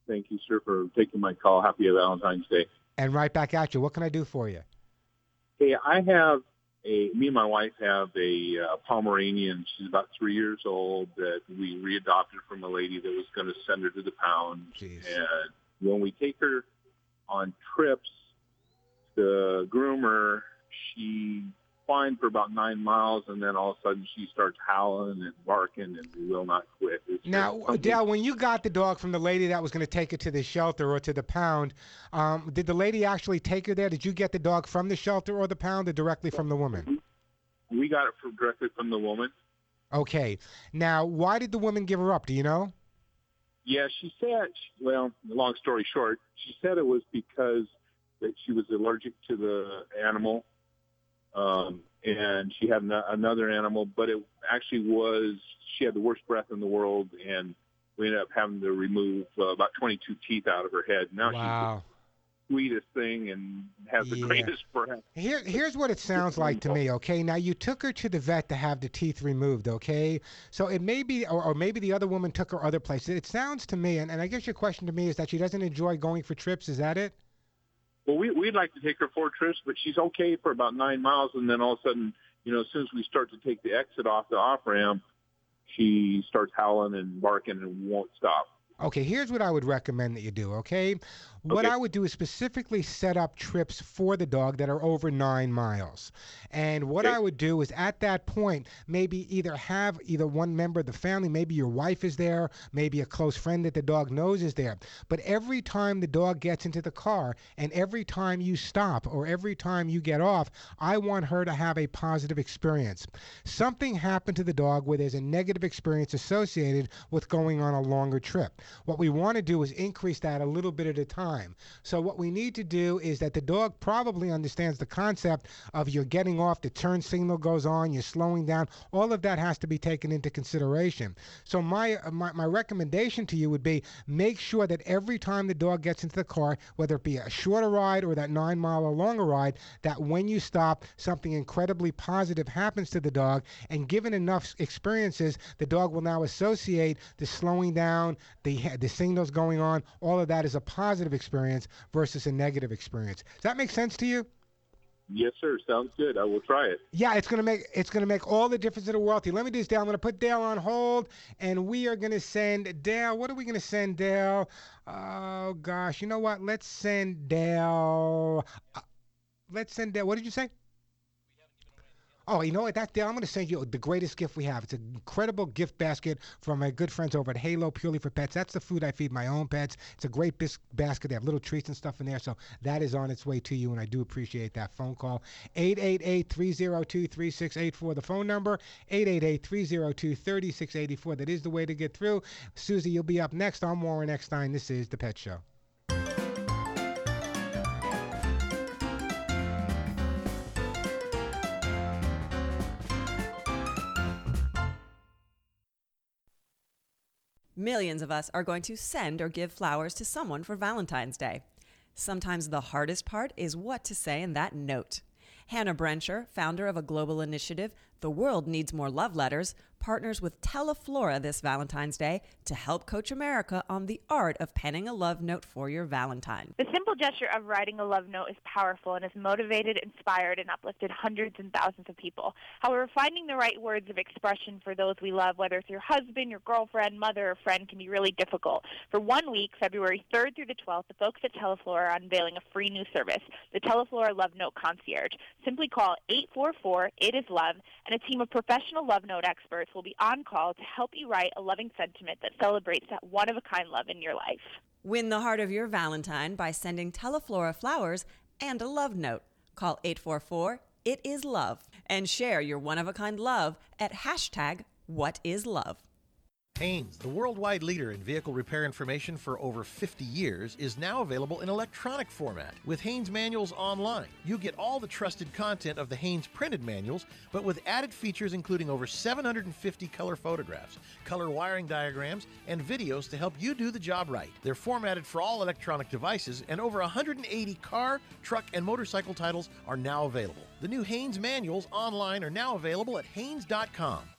Thank you, sir, for taking my call. Happy Valentine's Day. And right back at you. What can I do for you? Hey, I have a, me and my wife have a uh, Pomeranian. She's about three years old that we readopted from a lady that was going to send her to the pound. And when we take her on trips the groomer, she fine for about nine miles, and then all of a sudden she starts howling and barking and will not quit. It's Now, Dale, when you got the dog from the lady that was going to take it to the shelter or to the pound, um, did the lady actually take her there? Did you get the dog from the shelter or the pound or directly from the woman? we got it from directly from the woman. Okay. Now, why did the woman give her up? Do you know? Yeah, she said. Well, long story short, she said it was because that she was allergic to the animal, um, and she had an- another animal, but it actually was she had the worst breath in the world, and we ended up having to remove uh, about 22 teeth out of her head. Now Wow. she's sweetest thing and has the Yeah. greatest breath. Here, here's what it sounds like to me. Okay, now you took her to the vet to have the teeth removed. Okay, so it may be, or, or maybe the other woman took her other places. It sounds to me, and, and I guess your question to me is that she doesn't enjoy going for trips. Is that it? Well, we, we'd like to take her four trips, but she's okay for about nine miles, and then all of a sudden you know, as soon as we start to take the exit off the off ramp, she starts howling and barking and won't stop. Okay, here's what I would recommend that you do, okay? What Okay. I would do is specifically set up trips for the dog that are over nine miles. And what I would do is at that point, maybe either have either one member of the family, maybe your wife is there, maybe a close friend that the dog knows is there. But every time the dog gets into the car and every time you stop or every time you get off, I want her to have a positive experience. Something happened to the dog where there's a negative experience associated with going on a longer trip. What we want to do is increase that a little bit at a time. So what we need to do is that the dog probably understands the concept of you're getting off, the turn signal goes on, you're slowing down. All of that has to be taken into consideration. So my uh, my, my recommendation to you would be make sure that every time the dog gets into the car, whether it be a shorter ride or that nine mile or longer ride, that when you stop, something incredibly positive happens to the dog. And given enough experiences, the dog will now associate the slowing down, the the signals going on, all of that is a positive experience versus a negative experience. Does that make sense to you? Yes, sir. Sounds good. I will try it. Yeah, it's gonna make it's gonna make all the difference in the world. Let me do this, Dale. I'm gonna put Dale on hold, and we are gonna send Dale. What are we gonna send Dale? Oh gosh, you know what? Let's send Dale. Uh, let's send Dale. What did you say? Oh, you know what? That I'm going to send you the greatest gift we have. It's an incredible gift basket from my good friends over at Halo Purely for Pets. That's the food I feed my own pets. It's a great bis- basket. They have little treats and stuff in there, so that is on its way to you, and I do appreciate that phone call. 888-302-3684, the phone number. 888-302-3684. That is the way to get through. Susie, you'll be up next. I'm Warren Eckstein. This is The Pet Show. Millions of us are going to send or give flowers to someone for Valentine's Day. Sometimes the hardest part is what to say in that note. Hannah Brencher, founder of a global initiative, The World Needs More Love Letters, partners with Teleflora this Valentine's Day to help coach America on the art of penning a love note for your Valentine. The simple gesture of writing a love note is powerful and has motivated, inspired, and uplifted hundreds and thousands of people. However, finding the right words of expression for those we love, whether it's your husband, your girlfriend, mother, or friend, can be really difficult. For one week, February 3rd through the 12th, the folks at Teleflora are unveiling a free new service, the Teleflora Love Note Concierge. Simply call 844 It Is Love, and a team of professional love note experts will be on call to help you write a loving sentiment that celebrates that one of a kind love in your life. Win the heart of your Valentine by sending Teleflora flowers and a love note. Call 844 It Is Love and share your one of a kind love at hashtag What Is Love. Haynes, the worldwide leader in vehicle repair information for over 50 years, is now available in electronic format with Haynes manuals online. You get all the trusted content of the Haynes printed manuals, but with added features including over 750 color photographs, color wiring diagrams, and videos to help you do the job right. They're formatted for all electronic devices, and over 180 car, truck, and motorcycle titles are now available. The new Haynes manuals online are now available at Haynes.com.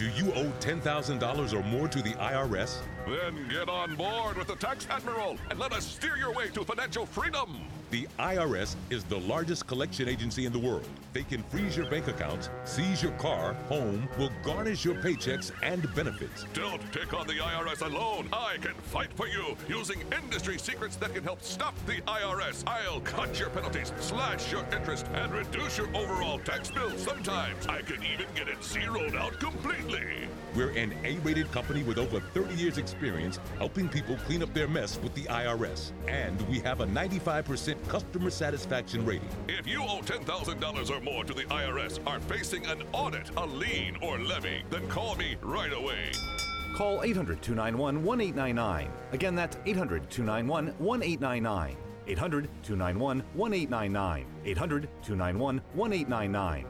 Do you owe $10,000 or more to the IRS? Then get on board with the Tax Admiral and let us steer your way to financial freedom. The IRS is the largest collection agency in the world. They can freeze your bank accounts, seize your car, home, will garnish your paychecks and benefits. Don't take on the IRS alone. I can fight for you using industry secrets that can help stop the IRS. I'll cut your penalties, slash your interest, and reduce your overall tax bill. Sometimes I can even get it zeroed out completely. We're an A-rated company with over 30 years experience helping people clean up their mess with the IRS. And we have a 95% customer satisfaction rating. If you owe $10,000 or more to the IRS, are facing an audit, a lien, or levy, then call me right away. Call 800 291 1899. Again, that's 800 291 1899. 800 291 1899. 800 291 1899.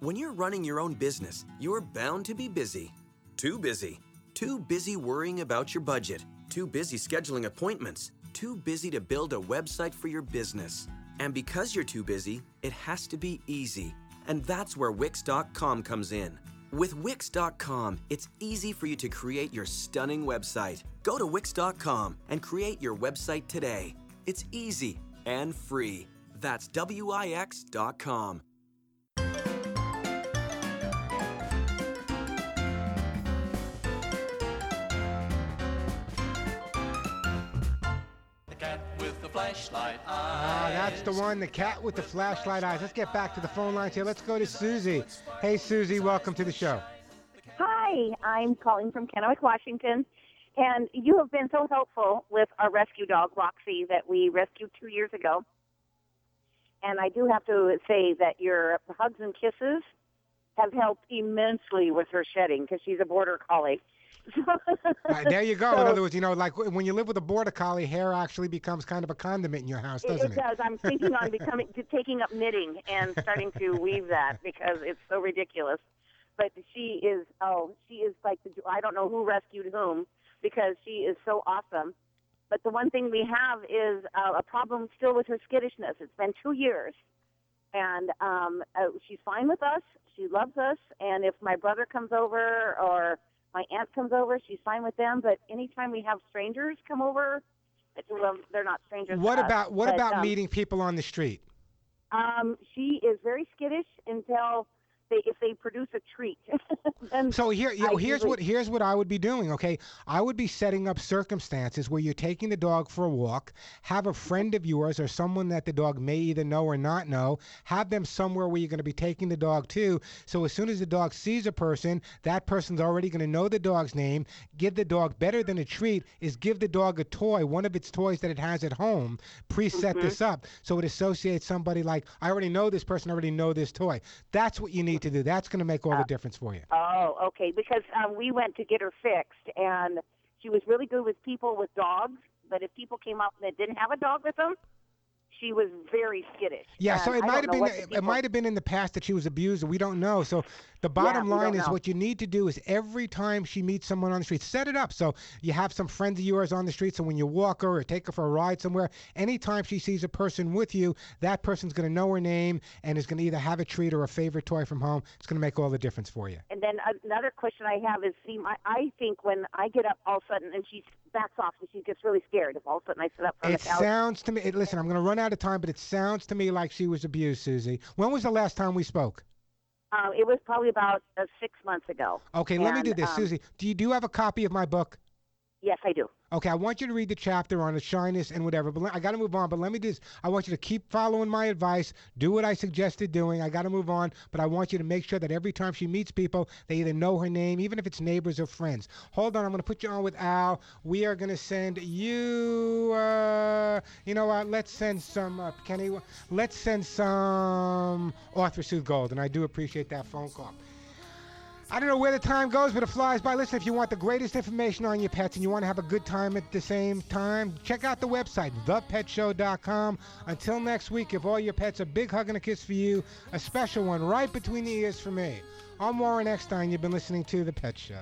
When you're running your own business, you're bound to be busy. Too busy. Too busy worrying about your budget. Too busy scheduling appointments. Too busy to build a website for your business. And because you're too busy, it has to be easy. And that's where Wix.com comes in. With Wix.com, it's easy for you to create your stunning website. Go to Wix.com and create your website today. It's easy and free. That's Wix.com. with the flashlight Ah, that's the one, the cat with the flashlight eyes. Let's get back to the phone lines here. Let's go to Susie. Hey, Susie, welcome to the show. Hi, I'm calling from Kennewick, Washington, and you have been so helpful with our rescue dog, Roxy, that we rescued two years ago. And I do have to say that your hugs and kisses have helped immensely with her shedding because she's a border collie. There you go. In other words, you know, like when you live with a border collie, hair actually becomes kind of a condiment in your house, It, doesn't it does. I'm thinking on becoming to taking up knitting and starting to weave that because it's so ridiculous. But she is oh, she is like the I don't know who rescued whom because she is so awesome. But the one thing we have is uh, a problem still with her skittishness. It's been two years, and um, uh, she's fine with us. She loves us, and if my brother comes over or my aunt comes over, she's fine with them. But anytime we have strangers come over, it's, well, they're not strangers. What us, about what but, about um, meeting people on the street? Um, she is very skittish until they if they produce a treat. So here, you know, here's what here's what I would be doing. Okay, I would be setting up circumstances where you're taking the dog for a walk. Have a friend of yours or someone that the dog may either know or not know. Have them somewhere where you're going to be taking the dog to. So as soon as the dog sees a person, that person's already going to know the dog's name. Give the dog better than a treat is give the dog a toy, one of its toys that it has at home. Preset Mhm. this up so it associates somebody like I already know this person. I already know this toy. That's what you need to do. That's going to make all the difference for you. Oh, okay. Because um, we went to get her fixed, and she was really good with people with dogs. But if people came up that didn't have a dog with them, she was very skittish. Yeah, so it might have been the it might have been in the past that she was abused. We don't know. So the bottom don't line is know. what you need to do is every time she meets someone on the street, set it up so you have some friends of yours on the street. So when you walk her or take her for a ride somewhere, anytime she sees a person with you, that person's going to know her name and is going to either have a treat or a favorite toy from home. It's going to make all the difference for you. And then another question I have is, see, my, I think when I get up all of a sudden and she backs off and she gets really scared if all of a sudden I sit up from It the couch. sounds to me. It, listen, I'm going to run out of time, but it sounds to me like she was abused, Susie. When was the last time we spoke? Um, it was probably about uh, six months ago. Okay, let me do this, um, Susie. Do you do you have a copy of my book? Yes, I do. Okay, I want you to read the chapter on the shyness and whatever, but I got to move on. But let me just, I want you to keep following my advice, do what I suggested doing. I got to move on, but I want you to make sure that every time she meets people, they either know her name, even if it's neighbors or friends. Hold on, I'm going to put you on with Al. We are going to send you, uh, you know what, let's send some, uh, Kenny, let's send some ArthriSoothe Gold, and I do appreciate that phone call. I don't know where the time goes, but it flies by. Listen, if you want the greatest information on your pets and you want to have a good time at the same time, check out the website, thepetshow.com. Until next week, if all your pets, a big hug and a kiss for you, a special one right between the ears for me. I'm Warren Eckstein. You've been listening to The Pet Show.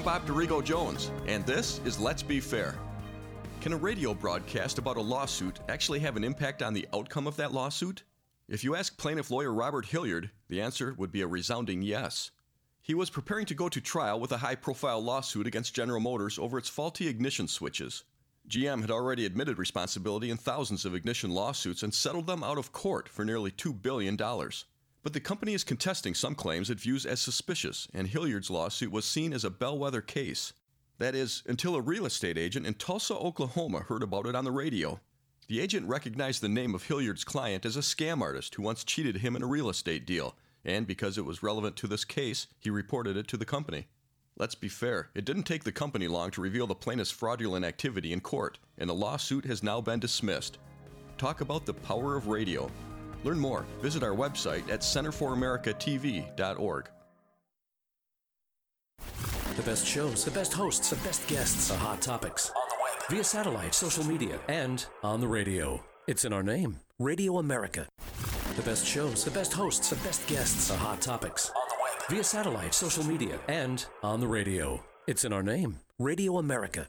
I'm Bob Dorigo Jones, and this is Let's Be Fair. Can a radio broadcast about a lawsuit actually have an impact on the outcome of that lawsuit? If you ask plaintiff lawyer Robert Hilliard, the answer would be a resounding yes. He was preparing to go to trial with a high profile lawsuit against General Motors over its faulty ignition switches. GM had already admitted responsibility in thousands of ignition lawsuits and settled them out of court for nearly $2 billion. But the company is contesting some claims it views as suspicious, and Hilliard's lawsuit was seen as a bellwether case. That is, until a real estate agent in Tulsa, Oklahoma heard about it on the radio. The agent recognized the name of Hilliard's client as a scam artist who once cheated him in a real estate deal, and because it was relevant to this case, he reported it to the company. Let's be fair, it didn't take the company long to reveal the plaintiff's fraudulent activity in court, and the lawsuit has now been dismissed. Talk about the power of radio. Learn more. Visit our website at centerforamericatv.org. The best shows, the best hosts, the best guests, the hot topics. On the web, via satellite, social media, and on the radio. It's in our name Radio America. The best shows, the best hosts, the best guests, the hot topics. On the web, via satellite, social media, and on the radio. It's in our name Radio America.